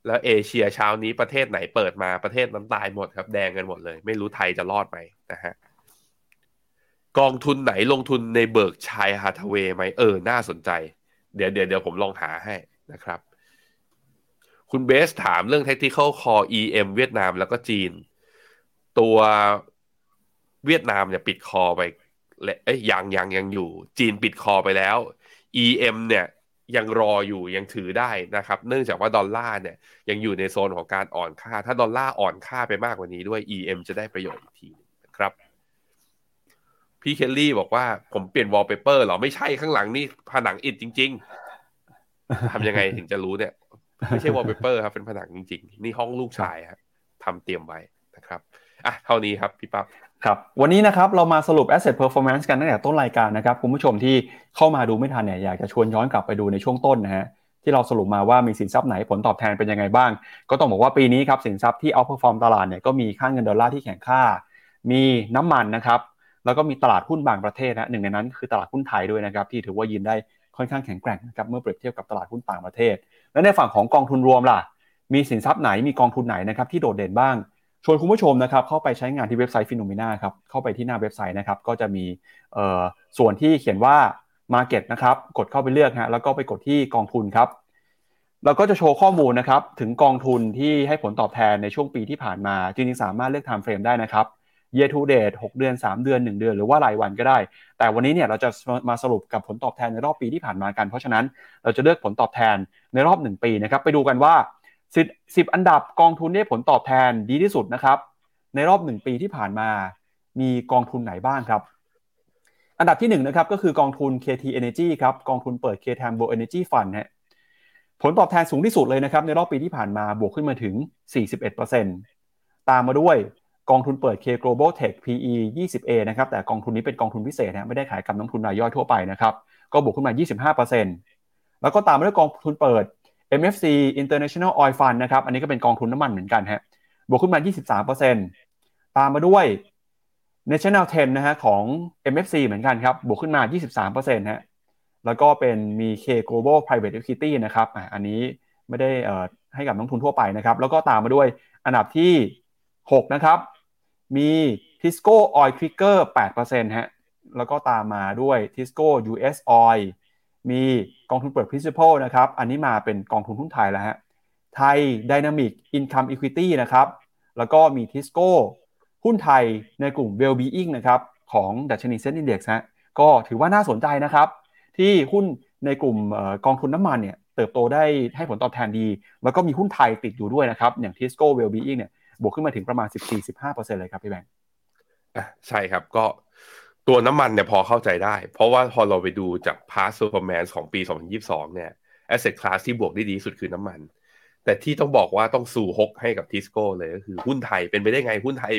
แล้วเอเชียเช้านี้ประเทศไหนเปิดมาประเทศนั้นตายหมดครับ แดงกันหมดเลย ไม่รู้ไทยจะรอดไหมนะฮะกองทุนไหนลงทุนใน Berkshire Hathaway ไหมเออ น่าสนใจ เดี๋ยวเดี๋ยวเดี๋ยวผมลองหาให้นะครับ คุณเบสถามเรื่อง Tactical Core EM เวียดนามแล้วก็จีน ตัวเวียดนามเนี่ยปิด call ไปและเอ้ยยังยังยังอยู่ จีนปิด call ไปแล้ว EM เนี่ย ยังรออยู่ยังถือได้นะครับ เนื่องจากว่าดอลลาร์เนี่ยยังอยู่ในโซนของการอ่อนค่า ถ้าดอลลาร์อ่อนค่าไปมากกว่านี้ด้วย EM จะได้ประโยชน์อีกทีนะครับพี่เคลลี่บอกว่าผมเปลี่ยนวอลเปเปอร์หรอ ไม่ใช่ข้างหลังนี่ผนังอิฐจริง ๆ ทำยังไงถึงจะรู้เนี่ย ไม่ใช่วอลเปเปอร์ครับ เป็นผนังจริง ๆ นี่ห้องลูกชายครับทำเตรียมไว้นะครับ อะ เท่านี้ครับพี่ปั๊บ ครับวันนี้นะครับเรามาสรุป asset performance กันตั้งแต่ต้นรายการนะครับคุณผู้ชมที่เข้ามาดูไม่ทันเนี่ยอยากจะชวนย้อนกลับไปดูในช่วงต้นนะฮะที่เราสรุปมาว่ามีสินทรัพย์ไหนผลตอบแทนเป็นยังไงบ้าง ก็ต้องบอกว่าปีนี้ครับสินทรัพย์ที่ outperform ตลาดเนี่ยก็มีค่าเงินดอลลาร์ที่แข็งค่า มีน้ำมันนะครับแล้วก็มีตลาดหุ้นบางประเทศนะหนึ่งในนั้นคือตลาดหุ้นไทยด้วยนะครับที่ถือว่ายืนได้ค่อนข้างแข็งแกร่งนะครับเมื่อเปรียบเทียบกับตลาดหุ้นต่างประเทศ และในฝั่งของกองทุนรวมล่ะ มีสินทรัพย์ไหนมีกองทุนไหนนะครับที่โดดเด่นบ้าง ชวนคุณผู้ชมนะครับเข้าไปใช้งานที่เว็บไซต์ฟิโนเมนาครับเข้าไปที่หน้าเว็บไซต์นะครับก็จะมีส่วนที่เขียนว่า Market นะครับกดเข้าไปเลือกฮะแล้วก็ไปกดที่กองทุนครับเราก็จะโชว์ข้อมูลนะครับถึงกองทุนที่ให้ผลตอบแทนในช่วงปีที่ผ่านมา จริงๆสามารถเลือก time frame ได้นะครับ year to date 6 เดือน 3 เดือน 1 เดือน หรือว่ารายวันก็ได้ แต่วันนี้เนี่ยเราจะมาสรุปกับผลตอบแทนในรอบปีที่ผ่านมากัน เพราะฉะนั้นเราจะเลือกผลตอบแทนในรอบ 1 ปีนะครับ ไปดูกันว่า 10อันดับกองทุนได้ผลตอบแทนดีที่สุดนะครับ ในรอบ1ปีที่ผ่านมามีกองทุนไหนบ้างครับ อันดับที่1นนะครับก็คือกองทุน KT Energy ครับกองทุนเปิด KTambo Energy Fund ฮะผลตอบแทนสูงที่สุดเลยนะครับ ในรอบปีที่ผ่านมาบวกขึ้นมาถึง 41%ตามมาด้วยกองทุนเปิด K Global Tech PE 20A นะครับแต่กองทุนนี้เป็นกองทุนพิเศษนะไม่ได้ขายกับนักทุนรายย่อยทั่วไปนะครับก็บวกขึ้นมา 25%แล้วก็ตามมาด้วยกองทุนเปิด MFC International Oil Fund นะครับ อันนี้ก็เป็นกองทุนน้ำมันเหมือนกันฮะ บวกขึ้นมา 23%ตามมาด้วย National 10 นะฮะของ MFC เหมือนกันครับ บวกขึ้นมา 23%ฮะ แล้วก็เป็นมี K Global Private Equity นะครับอ่อันนี้ไม่ได้ให้กับนักทุนทั่วไปนะครับ แล้วก็ตามมาด้วยอันดับที่ 6 นะครับ มี Tisco Oil Quicker 8%ฮะ แล้วก็ตามมาด้วย Tisco US Oil มีกองทุนเปิด Principal นะครับ อันนี้มาเป็นกองทุนหุ้นไทยแล้วฮะ ไทย Dynamic Income Equity นะครับ แล้วก็มี Tisco หุ้นไทยในกลุ่ม Wellbeing นะครับ ของดัชนีเซ็นดีเด็กซ์ฮะ ก็ถือว่าน่าสนใจนะครับ ที่หุ้นในกลุ่มกองทุนน้ำมันเนี่ยเติบโตได้ให้ผลตอบแทนดี แล้วก็มีหุ้นไทยติดอยู่ด้วยนะครับ อย่าง Tisco Wellbeing เนี่ยบวกขึ้นมาถึงประมาณ 14-15%เลยครับพี่แบงค์อะใช่ครับก็ ตัวน้ำมันเนี่ยพอเข้าใจได้ เพราะว่าพอเราไปดูจาก past performance ของปี 2022 เนี่ย asset class ที่บวกได้ดีสุดคือน้ำมัน แต่ที่ต้องบอกว่าต้องซูฮกให้กับทิสโก้เลยก็คือหุ้นไทยเป็นไปได้ไงหุ้นไทย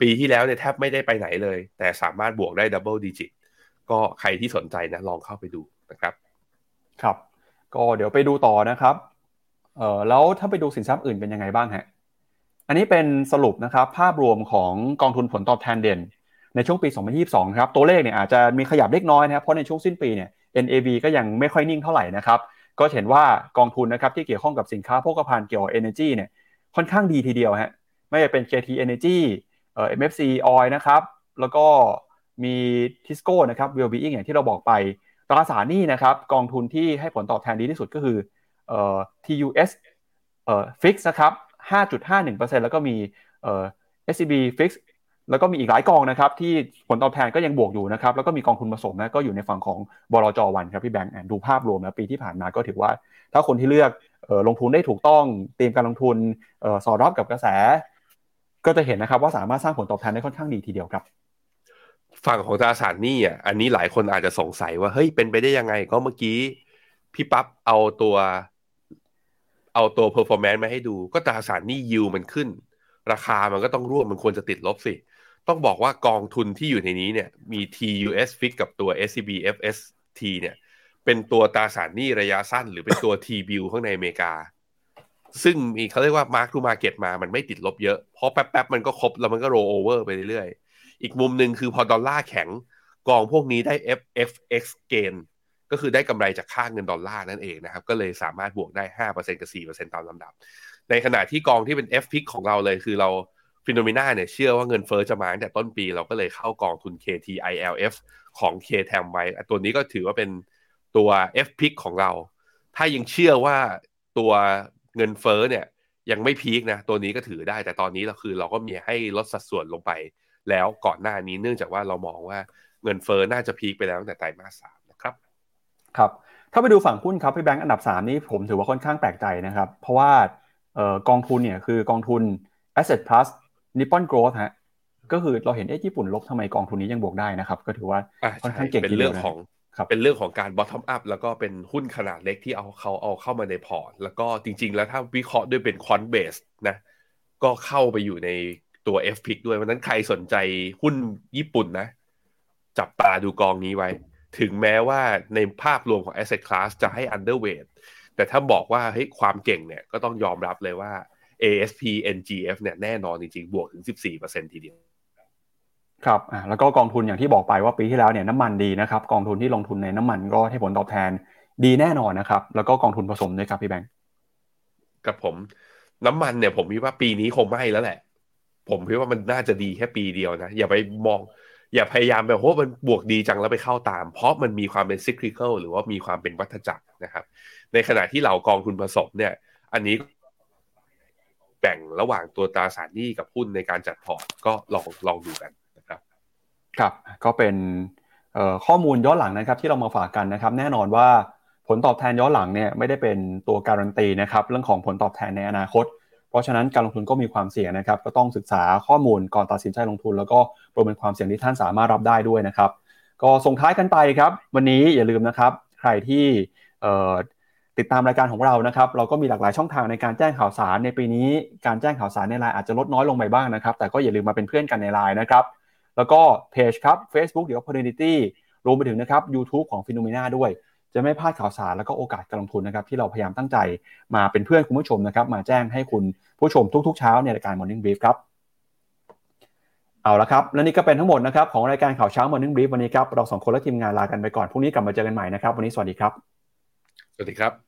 ปีที่แล้วเนี่ยแทบไม่ได้ไปไหนเลย แต่สามารถบวกได้ double digit ก็ใครที่สนใจนะลองเข้าไปดูนะครับ ครับ ก็เดี๋ยวไปดูต่อนะครับเอ่อแล้วถ้าไปดูสินทรัพย์อื่นเป็นยังไงบ้างฮะอันนี้เป็นสรุปนะครับภาพรวมของกองทุนผลตอบแทนเด่น ในช่วงปี 2022 ครับ ตัวเลขเนี่ยอาจจะมีขยับเล็กน้อยนะครับ เพราะในช่วงสิ้นปีเนี่ย NAV ก็ยังไม่ค่อยนิ่งเท่าไหร่นะครับ ก็เห็นว่ากองทุนนะครับที่เกี่ยวข้องกับสินค้าโภคภัณฑ์เกี่ยวกับ Energy เนี่ยค่อนข้างดีทีเดียวฮะ ไม่ว่าเป็น KT Energy เอ่อ MFC Oil นะครับ แล้วก็มี Tisco นะครับ Wellbeing อย่างที่เราบอกไป ตราสารหนี้นะครับกองทุนที่ให้ผลตอบแทนดีที่สุดก็คือเอ่อ TUS เอ่อ Fix นะครับ 5.51%แล้วก็มีเอ่อ SCB Fix แล้วก็มีอีกหลายกองนะครับที่ผลตอบแทนก็ยังบวกอยู่นะครับแล้วก็มีกองทุนผสมนะก็อยู่ในฝั่งของบลจวันครับพี่แบงค์ดูภาพรวมนะปีที่ผ่านมาก็ถือว่า ถ้าคนที่เลือกออลงทุนได้ถูกต้องเตรียมการลงทุนออสอดรับกับกระแส ก็จะเห็นนะครับว่าสามารถสร้างผลตอบแทนได้ค่อนข้างดีทีเดียวครับ ฝั่งของตราสารหนี้อะอันนี้หลายคนอาจจะสงสัยว่าเฮ้ยเป็นไปได้ยังไงก็เมื่อกี้พี่ปั๊บเอาตัวเอาตัว performance มาให้ดู ก็ตราสารหนี้ยิวมันขึ้น ราคามันก็ต้องร่วมมันควรจะติดลบสิ ต้องบอกว่ากองทุนที่อยู่ในนี้เนี่ยมี TUS Fix กับตัว SCB FST เนี่ย เป็นตัวตราสารหนี้ระยะสั้น หรือเป็นตัว T bill ข้างในอเมริกา ซึ่งมีเขาเรียกว่า mark to market มามันไม่ติดลบเยอะ เพราะแป๊บๆ มันก็ครบแล้วมันก็ roll over ไปเรื่อยๆ อีกมุมหนึ่งคือพอดอลลาร์แข็งกองพวกนี้ได้ FFX gain ก็คือได้กำไรจากค่าเงินดอลลาร์นั่นเองนะครับ ก็เลยสามารถบวกได้ 5%กับ 4%ตามลำดับ ในขณะที่กองที่เป็น F pick ของเราเลยคือเรา ฟิโนเมนาเนี่ยเชื่อว่าเงินเฟอ้อจะมาตั้งแต่ต้นปีเราก็เลยเข้ากองทุน KTILF ของ KTM ไว้ตัวนี้ก็ถือว่าเป็นตัว f p i c ของเรา ถ้ายังเชื่อว่าตัวเงินเฟ้อเนี่ยยังไม่พีคนะ ตัวนี้ก็ถือได้แต่ตอนนี้เราคือเราก็มีให้ลดสัดส่วนลงไป แล้วก่อนหน้านี้เนื่องจากว่าเรามองว่าเงินเฟ้อน่าจะพีคไปแล้วตั้งแต่ไตรมาสสามนะครับครับถ้าไปดูฝั่งหุ้นครับพี่แบงค์อันดับ 3 นี้ผมถือว่าค่อนข้างแปลกใจนะครับ เพราะว่าออกองทุนเนี่ยคือกองทุน Asset Plus Nippon Growth ฮะก็คือเราเห็นเอ๊ะญี่ปุ่นลบทำไมกองทุนนี้ยังบวกได้นะครับ ก็ถือว่าอะค่อนใช่ข้างเก่งเป็นทีเดีเรื่ยอวงนะของครับเป็นเรื่องของการ bottom up แล้วก็เป็นหุ้นขนาดเล็กที่เอาเขาเอาเข้ามาในพอร์ต แล้วก็จริง ๆ แล้วถ้าวิเคราะห์ด้วยเป็น quant base นะ ก็เข้าไปอยู่ในตัว F pick ด้วยวันนั้นใครสนใจหุ้นญี่ปุ่นนะ จับตาดูกองนี้ไว้ ถึงแม้ว่าในภาพรวมของ asset class จะให้ underweight แต่ถ้าบอกว่าเฮ้ยความเก่งเนี่ยก็ต้องยอมรับเลยว่า ASP NGF เนี่ยแน่นอนจริงๆ บวกถึง 14%ทีเดียวครับอ่าแล้วก็กองทุนอย่างที่บอกไปว่าปีที่แล้วเนี่ยน้ำมันดีนะครับ กองทุนที่ลงทุนในน้ำมันก็ให้ผลตอบแทนดีแน่นอนนะครับ แล้วก็กองทุนผสมด้วยครับพี่แบงค์กับผม น้ำมันเนี่ยผมคิดว่าปีนี้คงไม่แล้วแหละ ผมคิดว่ามันน่าจะดีแค่ปีเดียวนะ อย่าไปมอง อย่าพยายามแบบโอ้มันบวกดีจังแล้วไปเข้าตาม เพราะมันมีความเป็น cyclical หรือว่ามีความเป็นวัฏจักรนะครับ ในขณะที่เหล่ากองทุนผสมเนี่ย อันนี้ แบ่งระหว่างตัวตราสารหนี้กับหุ้นในการจัดพอร์ตก็ลองลองดูกันนะครับครับก็เป็นข้อมูลย้อนหลังนะครับที่เรามาฝากกันนะครับ แน่นอนว่าผลตอบแทนย้อนหลังเนี่ยไม่ได้เป็นตัวการันตีนะครับเรื่องของผลตอบแทนในอนาคต เพราะฉะนั้นการลงทุนก็มีความเสี่ยงนะครับ ก็ต้องศึกษาข้อมูลก่อนตัดสินใจลงทุน แล้วก็ประเมินความเสี่ยงที่ท่านสามารถรับได้ด้วยนะครับ ก็ส่งท้ายกันไปครับ วันนี้อย่าลืมนะครับ ใครที่ ติดตามรายการของเรานะครับ เราก็มีหลากหลายช่องทางในการแจ้งข่าวสารในปีนี้ การแจ้งข่าวสารในไลน์อาจจะลดน้อยลงไปบ้างนะครับ แต่ก็อย่าลืมมาเป็นเพื่อนกันในไลน์นะครับ แล้วก็เพจครับ Facebook เดี๋ยว Opportunity รวมไปถึงนะครับ YouTube ของ p h e n o m e n a ด้วย จะไม่พลาดข่าวสารแล้วก็โอกาสการลงทุนนะครับ ที่เราพยายามตั้งใจมาเป็นเพื่อนคุณผู้ชมนะครับ มาแจ้งให้คุณผู้ชมทุกๆเช้าในรายการ Morning Brief ครับเอาละครับ และนี่ก็เป็นทั้งหมดนะครับของรายการข่าวเช้า Morning Brief วันนี้ครับเราสองคนและทีมงานลากันไปก่อนพรุ่งนี้กลับมาเจอกันใหม่นะครับ วันนี้สวัสดีครับ สวัสดีครับ